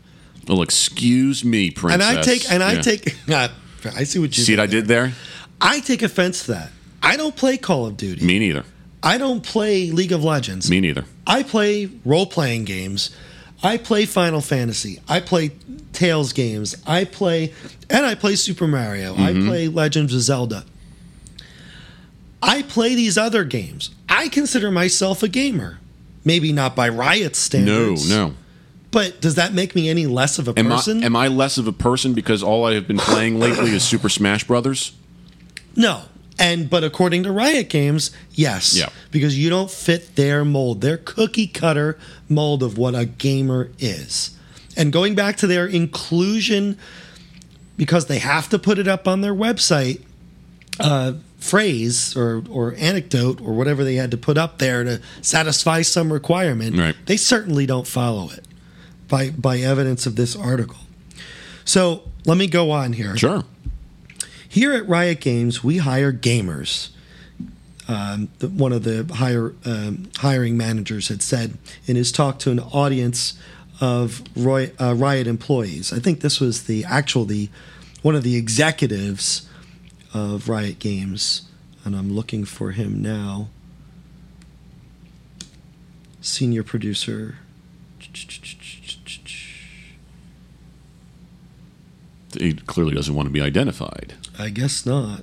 Well, excuse me, princess. And. I take and I Yeah. take I see what you See what I did there? I take offense to that. I don't play Call of Duty. Me neither. I don't play League of Legends. Me neither. I play role playing games. I play Final Fantasy. I play Tales games. I play, and I play Super Mario. I mm-hmm. play Legends of Zelda. I play these other games. I consider myself a gamer. Maybe not by Riot standards. no. No. But does that make me any less of a Am I, person? am I less of a person because all I have been playing lately is Super Smash Brothers? No. And but according to Riot Games, yes. Yeah. Because you don't fit their mold, their cookie cutter mold of what a gamer is. And going back to their inclusion, because they have to put it up on their website, uh, phrase or or anecdote or whatever they had to put up there to satisfy some requirement, Right. they certainly don't follow it by by evidence of this article. So let me go on here. Sure. Here at Riot Games, we hire gamers. Um, one of the hire, um, hiring managers had said in his talk to an audience of Roy, uh, Riot employees. I think this was the actual the one of the executives of Riot Games, and I'm looking for him now. Senior producer. He clearly doesn't want to be identified. I guess not,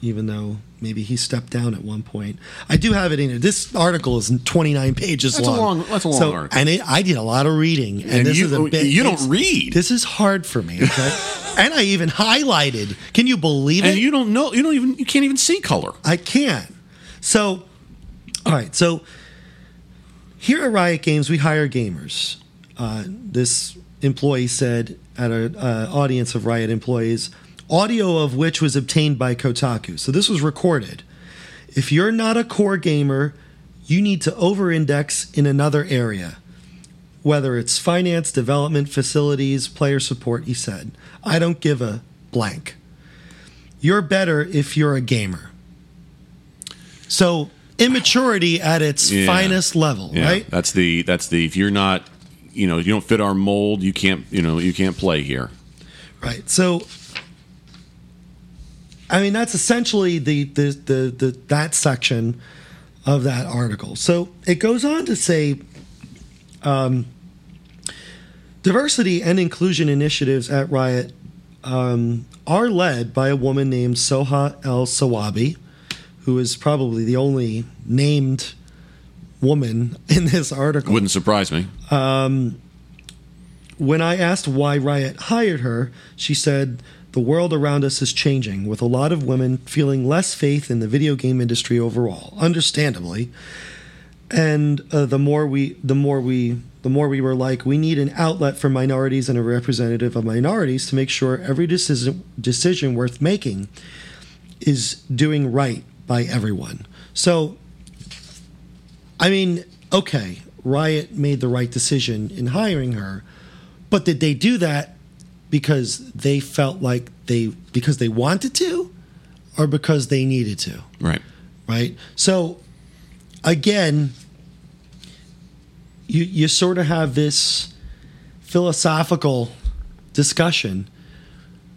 even though maybe he stepped down at one point. I do have it in here. This article is 29 pages That's a long. long- that's a long so, article. And it, I did a lot of reading, and, And this you- is a bit. you don't read. This is hard for me. Okay? and I even highlighted. Can you believe And it? And you don't know, you don't even, you can't even see color. I can't. So, all right. So, here at Riot Games, we hire gamers. Uh, this employee said at an uh, audience of Riot employees, audio of which was obtained by Kotaku. So, this was recorded. If you're not a core gamer, you need to over index in another area, whether it's finance, development, facilities, player support, he said. I don't give a blank. You're better if you're a gamer. So immaturity at its Yeah. finest level, Yeah, right? That's the, that's the, if you're not, you know, you don't fit our mold, you can't, you know, you can't play here. Right. So I mean that's essentially the the the, the that section of that article. So it goes on to say um, diversity and inclusion initiatives at Riot um, are led by a woman named Soha El Sawabi, who is probably the only named woman in this article. Wouldn't surprise me. When I asked why Riot hired her, she said, The world around us is changing, with a lot of women feeling less faith in the video game industry overall, understandably. And uh, the more we, the more we, the more we were like, we need an outlet for minorities and a representative of minorities to make sure every decision decision worth making is doing right by everyone. So, I mean, okay, Riot made the right decision in hiring her, but did they do that because they felt like they because they wanted to or because they needed to, Right. right? So again, you you sort of have this philosophical discussion.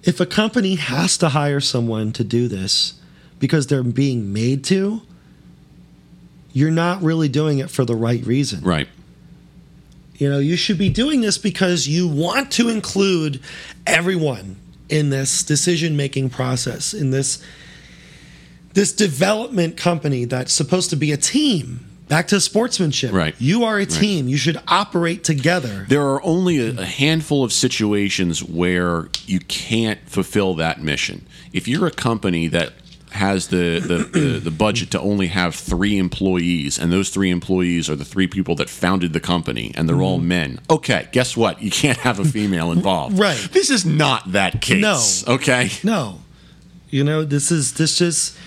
If a company has to hire someone to do this because they're being made to, you're not really doing it for the right reason. Right. You know, you should be doing this because you want to include everyone in this decision making process, in this this development company that's supposed to be a team. Back to sportsmanship. Right. You are a team. You should operate together. There are only a, a handful of situations where you can't fulfill that mission. If you're a company that has the, the, the, the budget to only have three employees, and those three employees are the three people that founded the company, and they're all men. Okay, guess what? You can't have a female involved. Right. This is not that case. No. Okay. No. You know, this is this just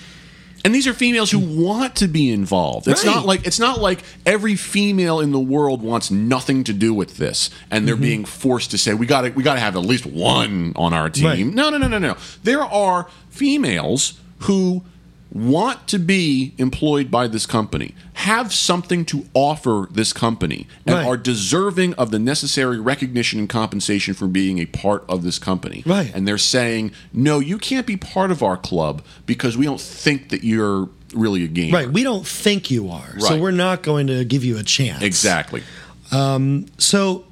And these are females who want to be involved. It's Right. not like it's not like every female in the world wants nothing to do with this, and Mm-hmm. they're being forced to say we got to we got to have at least one on our team. Right. No, no, no, no, no. There are females who want to be employed by this company, have something to offer this company, and Right. are deserving of the necessary recognition and compensation for being a part of this company. Right. And they're saying, no, you can't be part of our club because we don't think that you're really a gamer. right. We don't think you are. So we're not going to give you a chance. Exactly. Um, so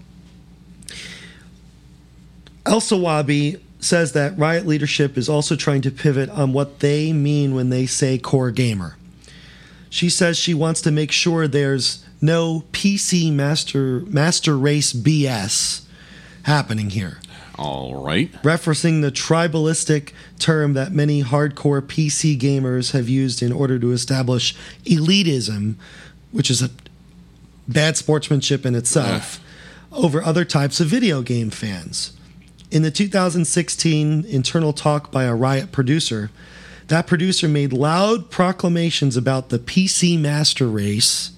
El Wabi says that Riot leadership is also trying to pivot on what they mean when they say core gamer. She says she wants to make sure there's no PC master master race BS happening here. All right. referencing the tribalistic term that many hardcore PC gamers have used in order to establish elitism, which is a bad sportsmanship in itself, over other types of video game fans. In the 2016 internal talk by a Riot producer, that producer made loud proclamations about the PC master race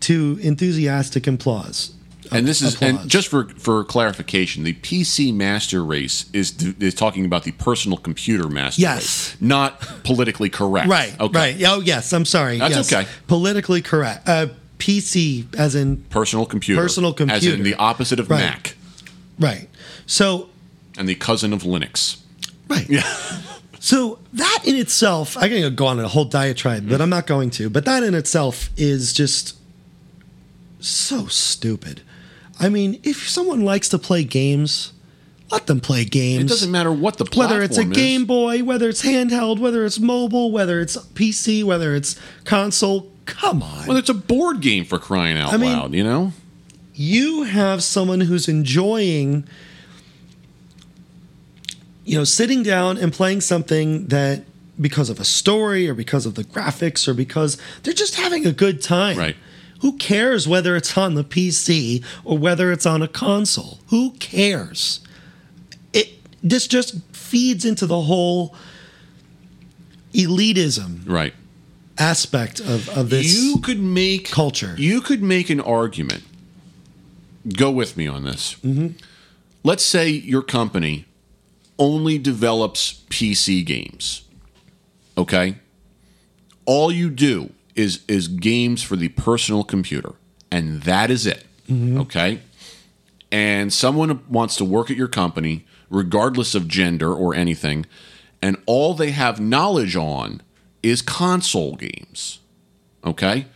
to enthusiastic applause. And this is and just for for clarification, the PC master race is is talking about the personal computer master Yes. race, not politically correct. Right. Okay. Right. Oh, yes. I'm sorry. That's yes. okay. Politically correct. Uh, PC, as in Personal computer. Personal As computer. in the opposite of Right. Mac right. So and the cousin of Linux. right. Yeah. So that in itself, I can go on a whole diatribe, but I'm not going to. But that in itself is just so stupid. I mean, if someone likes to play games, let them play games. It doesn't matter what the platform whether it's a is. Game Boy, whether it's handheld, whether it's mobile, whether it's PC, whether it's console. Come on. Well, it's a board game for crying out I mean- loud, you know? you have someone who's enjoying you know sitting down and playing something that because of a story or because of the graphics or because they're just having a good time Right. who cares whether it's on the pc or whether it's on a console who cares it this just feeds into the whole elitism Right. aspect of, of this you could make culture. You could make an argument. Go with me on this. Mm-hmm. Let's say your company only develops PC games. Okay? All you do is is games for the personal computer, and that is it. Mm-hmm. Okay? And someone wants to work at your company, regardless of gender or anything, and all they have knowledge on is console games. Okay?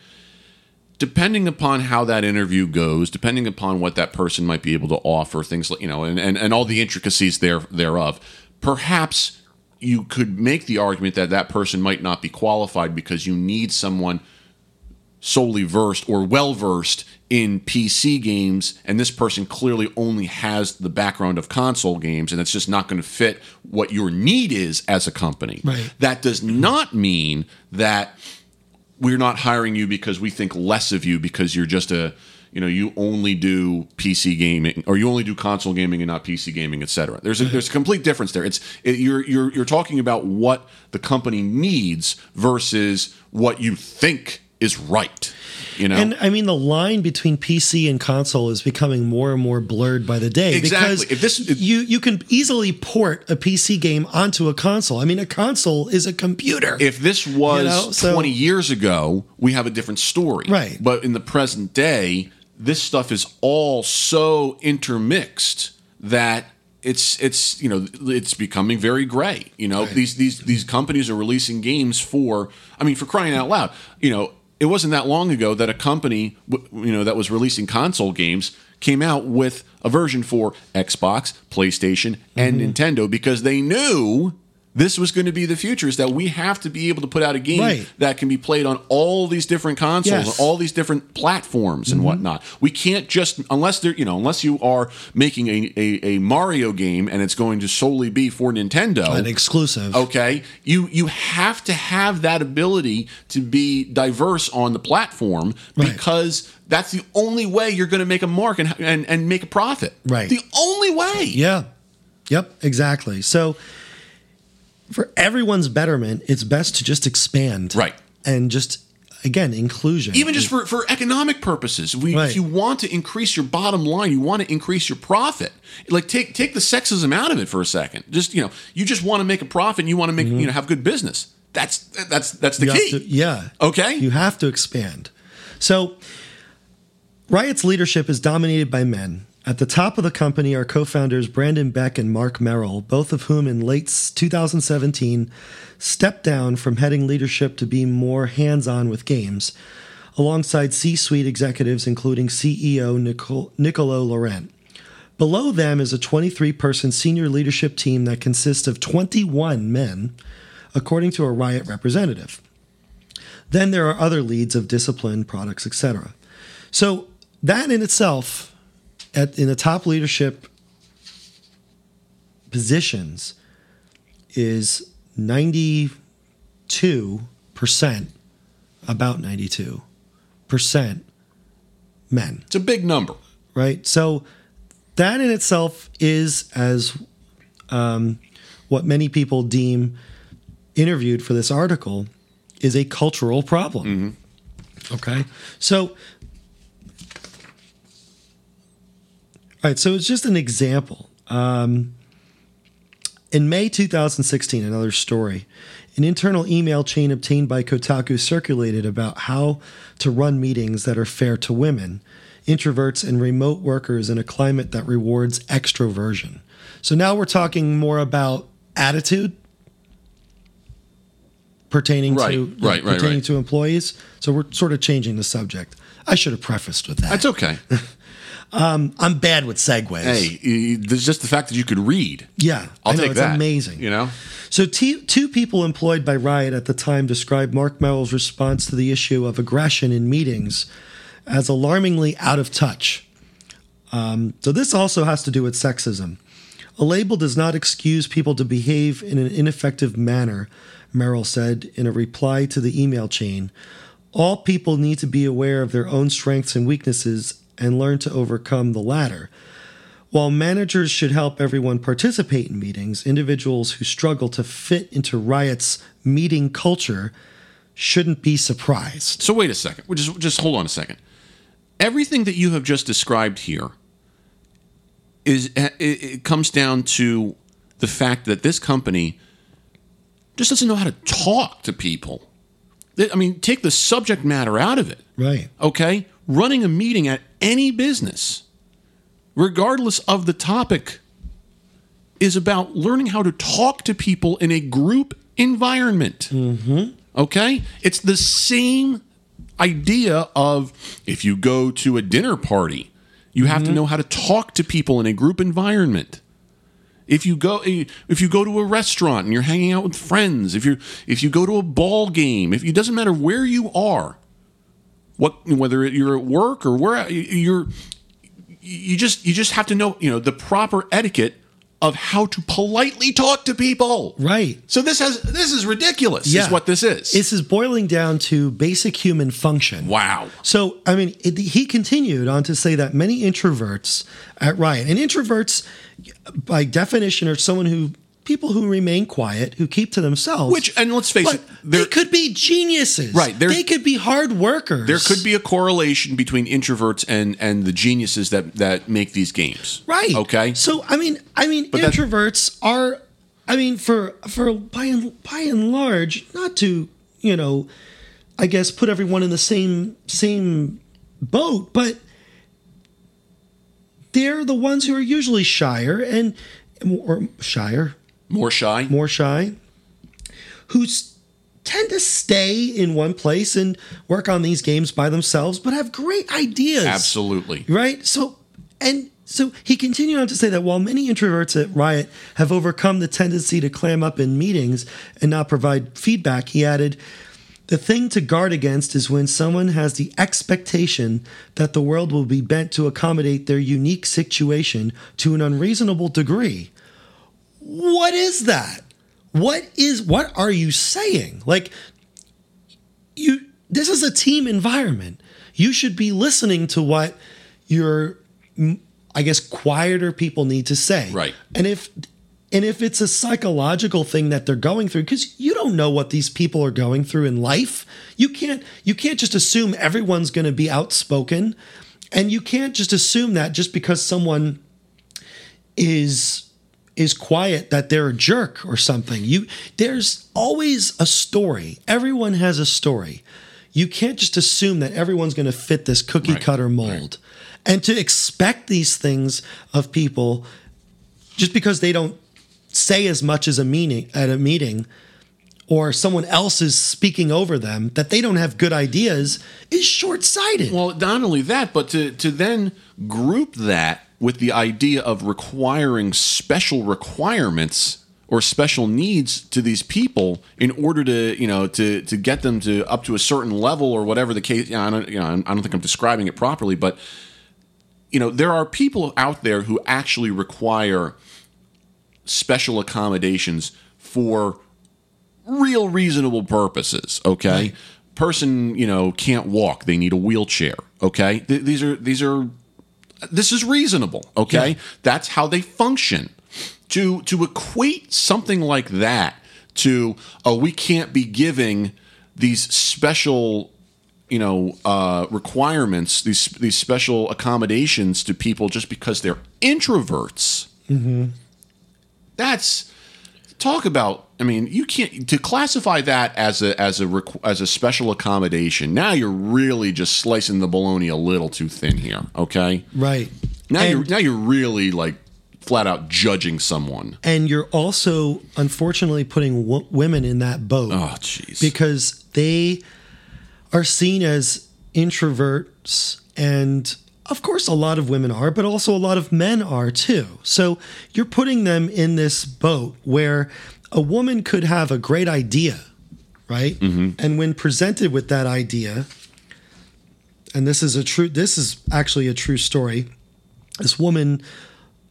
Depending upon how that interview goes, depending upon what that person might be able to offer, things like, you know, and, and, and all the intricacies there thereof, perhaps you could make the argument that that person might not be qualified because you need someone solely versed or well versed in PC games, and this person clearly only has the background of console games, and it's just not going to fit what your need is as a company. Right. That does not mean that we're not hiring you because we think less of you because you're just a you know you only do PC gaming or you only do console gaming and not PC gaming, etc. There's a, there's a complete difference there. It's it, you're you're you're talking about what the company needs versus what you think is right. You know, And I mean, the line between PC and console is becoming more and more blurred by the day. Exactly. Because If this- if- you you can easily port a PC game onto a console. I mean, a console is a computer. if this was know, so- 20 years ago, we have a different story. Right. But in the present day, this stuff is all so intermixed that it's it's you know it's becoming very gray. You know these these these companies are releasing games for I mean for crying out loud. You know it wasn't that long ago that a company you know that was releasing console games came out with a version for Xbox, PlayStation, and Mm-hmm. Nintendo because they knew this was going to be the future is that we have to be able to put out a game Right. that can be played on all these different consoles Yes. all these different platforms and mm-hmm. whatnot. We can't just unless they're you know unless you are making a, a, a Mario game and it's going to solely be for Nintendo. an exclusive. Okay, you you have to have that ability to be diverse on the platform Right. because that's the only way you're going to make a mark and, and and make a profit. Right. the only way. Yeah. Yep, exactly. So for everyone's betterment, it's best to just expand. Right. And just again, inclusion. even just for, for economic purposes we, Right. if you want to increase your bottom line you want to increase your profit like take take the sexism out of it for a second just you know you just want to make a profit and you want to make you know have good business that's that's that's the Mm-hmm. You key to- yeah. okay You have to expand. So, Riot's leadership is dominated by men. At the top of the company are co founders Brandon Beck and Mark Merrill, both of whom in late 2017 stepped down from heading leadership to be more hands on with games, alongside C suite executives, including CEO Nicol- Nicolo Laurent. Below them is a 23 person senior leadership team that consists of 21 men, according to a riot representative. Then there are other leads of discipline, products, etc. So that in itself, at, in the top leadership positions, is 92%, about 92% men It's a big number. right? So that in itself is as um, what many people deem interviewed for this article is a cultural problem. Okay, so all right, so it's just an example. Um, in May 2016, another story, an internal email chain obtained by Kotaku circulated about how to run meetings that are fair to women, introverts, and remote workers in a climate that rewards extroversion. So now we're talking more about attitude pertaining Right, to right, right, pertaining to employees. So we're sort of changing the subject. I should have prefaced with that. That's okay. I'm bad with segues. hey, there's just the fact that you could read. Yeah, I'll I know, take it's that. amazing. You know, So, t- two people employed by Riot at the time described Mark Merrill's response to the issue of aggression in meetings as alarmingly out of touch. Um, so, this also has to do with sexism. A label does not excuse people to behave in an ineffective manner, Merrill said in a reply to the email chain. All people need to be aware of their own strengths and weaknesses and learn to overcome the latter. While managers should help everyone participate in meetings, individuals who struggle to fit into Riot's meeting culture shouldn't be surprised. So wait a second. Well, Just just hold on a second. Everything that you have just described here is it, it comes down to the fact that this company just doesn't know how to talk to people. I mean, take the subject matter out of it. Right. Okay? Running a meeting at any business, regardless of the topic, is about learning how to talk to people in a group environment. Mm-hmm. Okay? It's the same idea of if you go to a dinner party, you have to mm-hmm. know how to talk to people in a group environment. If you go if you go to a restaurant and you're hanging out with friends, if you if you go to a ball game, if it doesn't matter where you are, what whether you're at work or where you're you just you just have to know, you know, the proper etiquette of how to politely talk to people. Right. So this has this is ridiculous. Yeah. Is what this is. This is boiling down to basic human function. wow. So, I mean, it, he continued on to say that many introverts at Riot, and introverts, by definition, are someone who people who remain quiet, who keep to themselves. Which and let's face but it, they could be geniuses. Right, They could be hard workers. there could be a correlation between introverts and and the geniuses that that make these games. Right. Okay. So I mean, I mean, that- introverts are, I mean, for for by and by and large, not to you know, I guess put everyone in the same same boat, but they're the ones who are usually shyer and or shyer, More shy. more shy, who tend to stay in one place and work on these games by themselves, but have great ideas. Absolutely. Right? So, and so he continued on to say that while many introverts at Riot have overcome the tendency to clam up in meetings and not provide feedback, he added, the thing to guard against is when someone has the expectation that the world will be bent to accommodate their unique situation to an unreasonable degree. What is that? What is what are you saying? Like you this is a team environment. You should be listening to what your I guess quieter people need to say. Right. And if and if it's a psychological thing that they're going through cuz you don't know what these people are going through in life, you can't you can't just assume everyone's going to be outspoken and you can't just assume that just because someone is is quiet that they're a jerk or something. You there's always a story. Everyone has a story. You can't just assume that everyone's going to fit this cookie Right, cutter mold. And to expect these things of people just because they don't say as much as a meeting at a meeting or someone else is speaking over them that they don't have good ideas is short-sighted. Well, not only that, but to to then group that with the idea of requiring special requirements or special needs to these people in order to you know to to get them to up to a certain level or whatever the case. You know, I don't, you know, I don't think I'm describing it properly, but you know there are people out there who actually require special accommodations for real reasonable purposes. Okay. Person, you know, can't walk; they need a wheelchair. Okay, Th- these are these are this is reasonable. Okay, Yeah. that's how they function. To to equate something like that to oh, we can't be giving these special you know uh, requirements these these special accommodations to people just because they're introverts that's talk about i mean you can't to classify that as a as a requ- as a special accommodation now you're really just slicing the bologna a little too thin here okay? Right. now And- you're now you're really like flat out judging someone. And you're also unfortunately putting w- women in that boat. Oh jeez. Because they are seen as introverts and of course a lot of women are but also a lot of men are too. So you're putting them in this boat where a woman could have a great idea right and when presented with that idea and this is a true this is actually a true story this woman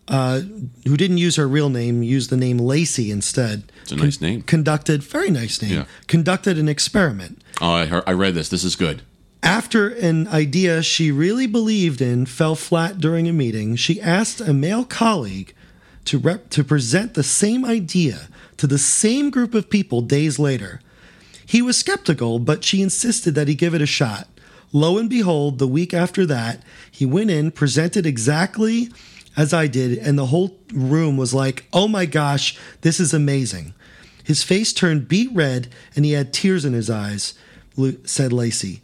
uh, who didn't use her real name used the name Lacey instead. It's a nice name. Conducted very nice name. Yeah. Conducted an experiment. oh i heard i read this this is good After an idea she really believed in fell flat during a meeting, she asked a male colleague to rep- to present the same idea to the same group of people days later. He was skeptical, but she insisted that he give it a shot. Lo and behold, the week after that, he went in, presented exactly as I did, and the whole room was like, oh my gosh, this is amazing. His face turned beet red and he had tears in his eyes, said Lacey.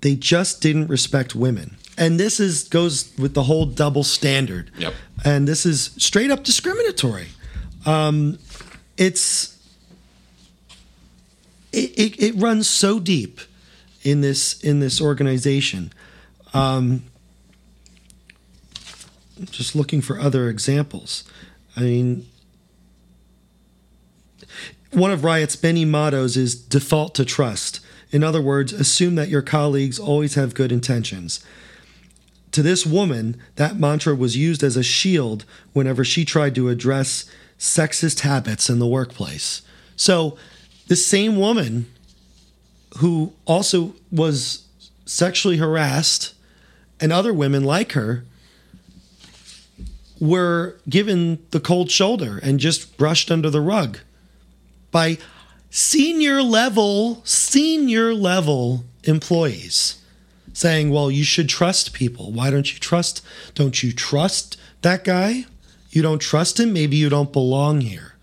They just didn't respect women. And this is goes with the whole double standard. Yep. And this is straight up discriminatory. Um, it's it, it, it runs so deep in this in this organization. Um, just looking for other examples. I mean, one of Riot's many mottos is default to trust. In other words, assume that your colleagues always have good intentions. To this woman, that mantra was used as a shield whenever she tried to address sexist habits in the workplace. So, this same woman who also was sexually harassed and other women like her were given the cold shoulder and just brushed under the rug. By senior level senior level employees saying well you should trust people. Why don't you trust don't you trust that guy you don't trust him maybe you don't belong here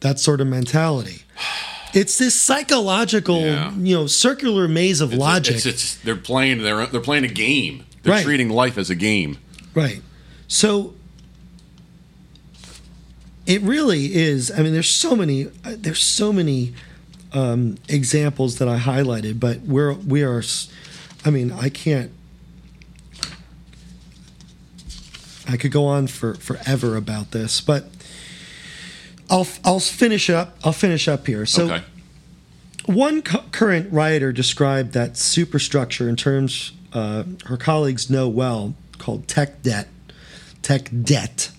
that sort of mentality it's this psychological Yeah. you know circular maze of logic It's, it's, they're playing they're they're playing a game. They're Right. treating life as a game. Right. So it really is. I mean, there's so many. uh, There's so many um, examples that I highlighted, but we're we are. I mean, I can't. I could go on for forever about this, but I'll I'll finish up. I'll finish up here. So. okay. One cu- current Rioter described that superstructure in terms uh, her colleagues know well, called tech debt. Tech debt.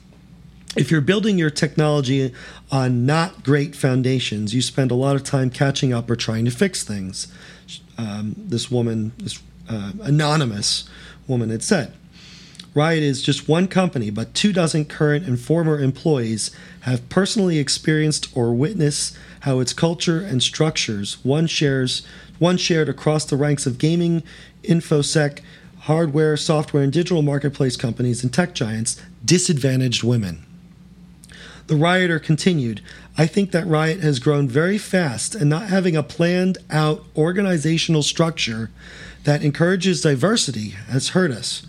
If you're building your technology on not great foundations, you spend a lot of time catching up or trying to fix things. Um, this woman, this uh, anonymous woman, had said. Riot is just one company, but two dozen current and former employees have personally experienced or witnessed how its culture and structures, one shares one shared across the ranks of gaming, infosec, hardware, software, and digital marketplace companies and tech giants, disadvantaged women. The rioter continued, I think that Riot has grown very fast and not having a planned out organizational structure that encourages diversity has hurt us.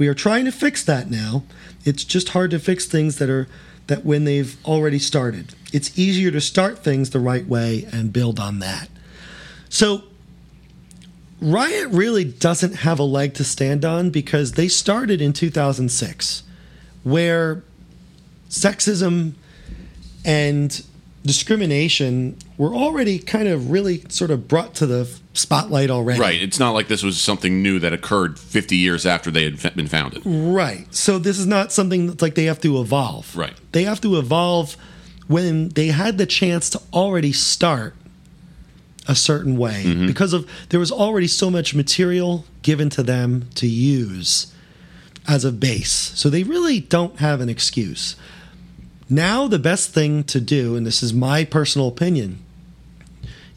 We are trying to fix that now. It's just hard to fix things that are that when they've already started. It's easier to start things the right way and build on that. So Riot really doesn't have a leg to stand on because they started in 2006 where sexism and discrimination were already kind of really sort of brought to the spotlight already. Right. It's not like this was something new that occurred 50 years after they had been founded. Right. So this is not something that's like they have to evolve. Right. They have to evolve when they had the chance to already start a certain way Mm-hmm. because of there was already so much material given to them to use as a base. So they really don't have an excuse. Now the best thing to do and this is my personal opinion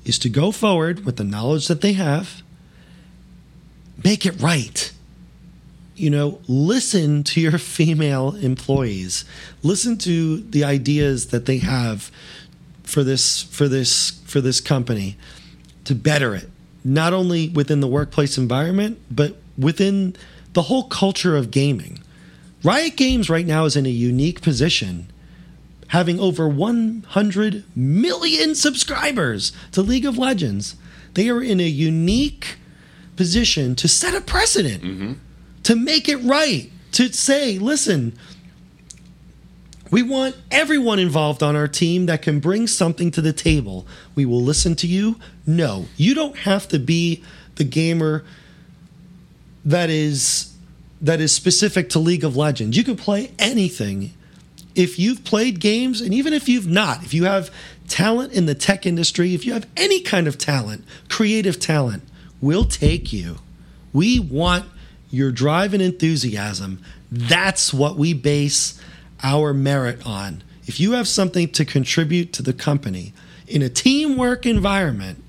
is to go forward with the knowledge that they have make it right you know, listen to your female employees. Listen to the ideas that they have for this for this for this company to better it. Not only within the workplace environment, but within the whole culture of gaming. Riot Games right now is in a unique position having over 100 million subscribers to League of Legends. They are in a unique position to set a precedent mm-hmm. to make it right, to say, listen, we want everyone involved on our team that can bring something to the table. We will listen to you. No, you don't have to be the gamer that is that is specific to League of Legends. You can play anything. If you've played games and even if you've not, if you have talent in the tech industry, if you have any kind of talent, creative talent, we'll take you. We want your drive and enthusiasm. That's what we base our merit on. If you have something to contribute to the company in a teamwork environment,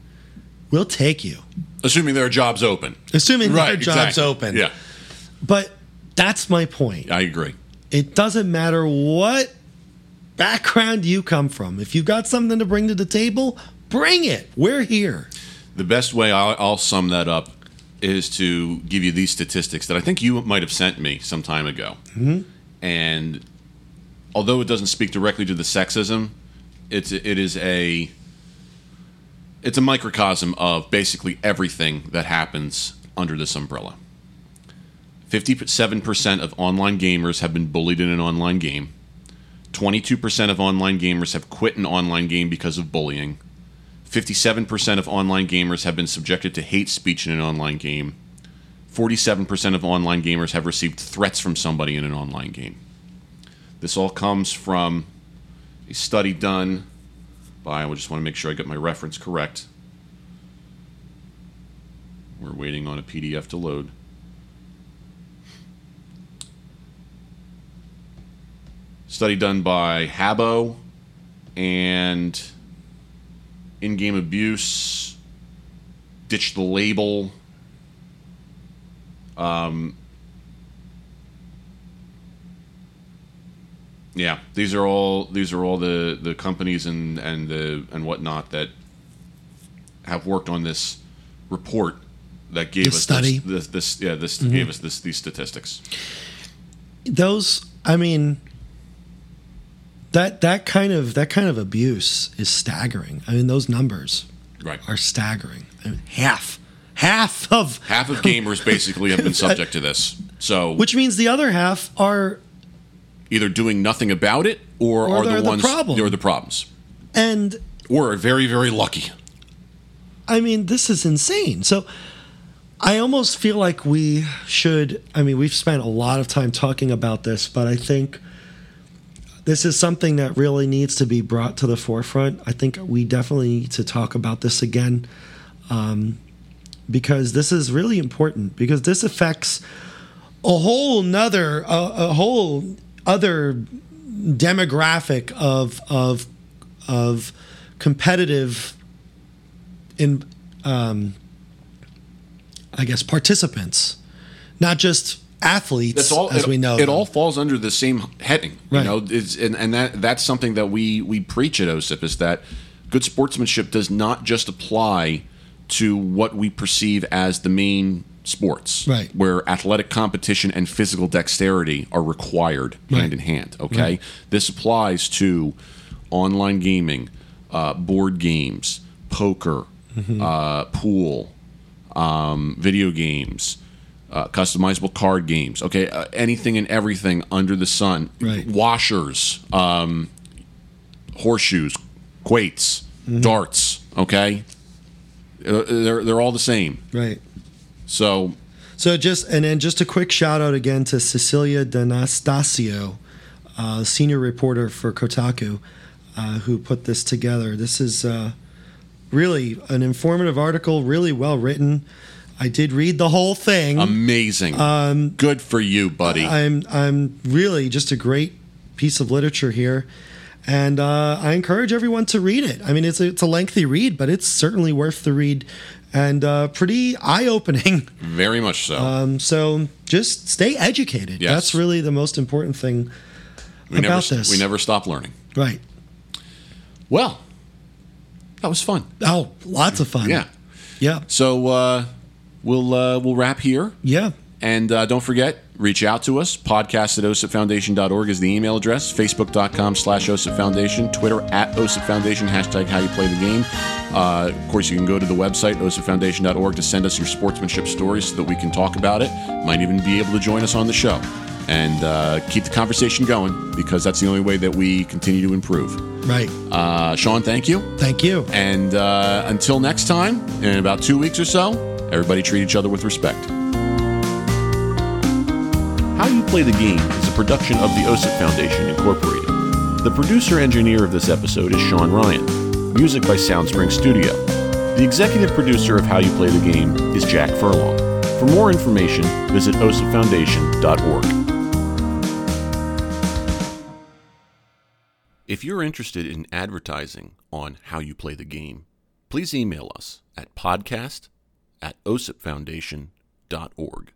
we'll take you. Assuming there are jobs open. Assuming there are jobs exactly. open. Yeah, But that's my point. I agree. It doesn't matter what background you come from. If you've got something to bring to the table, bring it. We're here. The best way I'll, I'll sum that up is to give you these statistics that I think you might have sent me some time ago. Mm-hmm. And although it doesn't speak directly to the sexism, it's it is a it's a microcosm of basically everything that happens under this umbrella. Fifty-seven percent of online gamers have been bullied in an online game. Twenty-two percent of online gamers have quit an online game because of bullying. 57% of online gamers have been subjected to hate speech in an online game. 47% of online gamers have received threats from somebody in an online game. This all comes from a study done by, I just want to make sure I get my reference correct. We're waiting on a PDF to load. Study done by Habbo and in-game abuse, ditch the label. Um, yeah, these are all these are all the the companies and and the and whatnot that have worked on this report that gave This us study. This, this, this yeah this gave us this these statistics. Those I mean that that kind of that kind of abuse is staggering. I mean those numbers Right. are staggering. I mean, half half of Half of gamers basically have been subject to this. So which means the other half are either doing nothing about it or, Or are the the ones problem. or the problems. and Or are very very lucky. I mean, this is insane. So I almost feel like we should. I mean, we've spent a lot of time talking about this, but I think this is something that really needs to be brought to the forefront. I think we definitely need to talk about this again um, because this is really important because this affects a whole nother, a, a whole other demographic of of of competitive in um, I guess participants, not just athletes That's all. as it, we know. it them. all falls under the same heading. You know, it's, and and that that's something that we we preach at OSIP is that good sportsmanship does not just apply to what we perceive as the main sports, Right. Where athletic competition and physical dexterity are required Right. hand in hand. Okay, this applies to online gaming, uh, board games, poker, Mm-hmm. uh, pool, um, video games uh, customizable card games. Okay, uh, anything and everything under the sun. Right. Washers, um, horseshoes, quoits, Mm-hmm. darts. Okay, Uh, they're they're all the same. Right. So So just and then just a quick shout out again to Cecilia D'Anastasio, uh, senior reporter for Kotaku, uh, who put this together. This is uh, really an informative article, really well written. I did read the whole thing. amazing. Um, Good for you, buddy. I'm I'm really just a great piece of literature here, and uh, I encourage everyone to read it. I mean, it's a, it's a lengthy read, but it's certainly worth the read, and uh, pretty eye opening. Very much so. Um, so just stay educated. Yes. That's really the most important thing we about never this. we never stop learning. right. Well, that was fun. Oh, lots of fun. Yeah. Yeah. So uh, we'll uh, we'll wrap here. Yeah. And uh, don't forget, reach out to us. Podcast at osipfoundation.org is the email address. Facebook.com slash OSIP Foundation. Twitter at OSIP Foundation. Hashtag how you play the game. Uh, of course, you can go to the website, osipfoundation.org, to send us your sportsmanship stories so that we can talk about it. Might even be able to join us on the show. And uh, keep the conversation going because that's the only way that we continue to improve. Right. Uh, Sean, thank you. Thank you. And uh, until next time, in about two weeks or so, everybody treat each other with respect. How You Play the Game is a production of the OSIP Foundation, Incorporated. The producer engineer of this episode is Sean Ryan. Music by Soundspring Studio. The executive producer of How You Play the Game is Jack Furlong. For more information, visit osipfoundation.org. If you're interested in advertising on How You Play the Game, please email us at podcast at osipfoundation.org.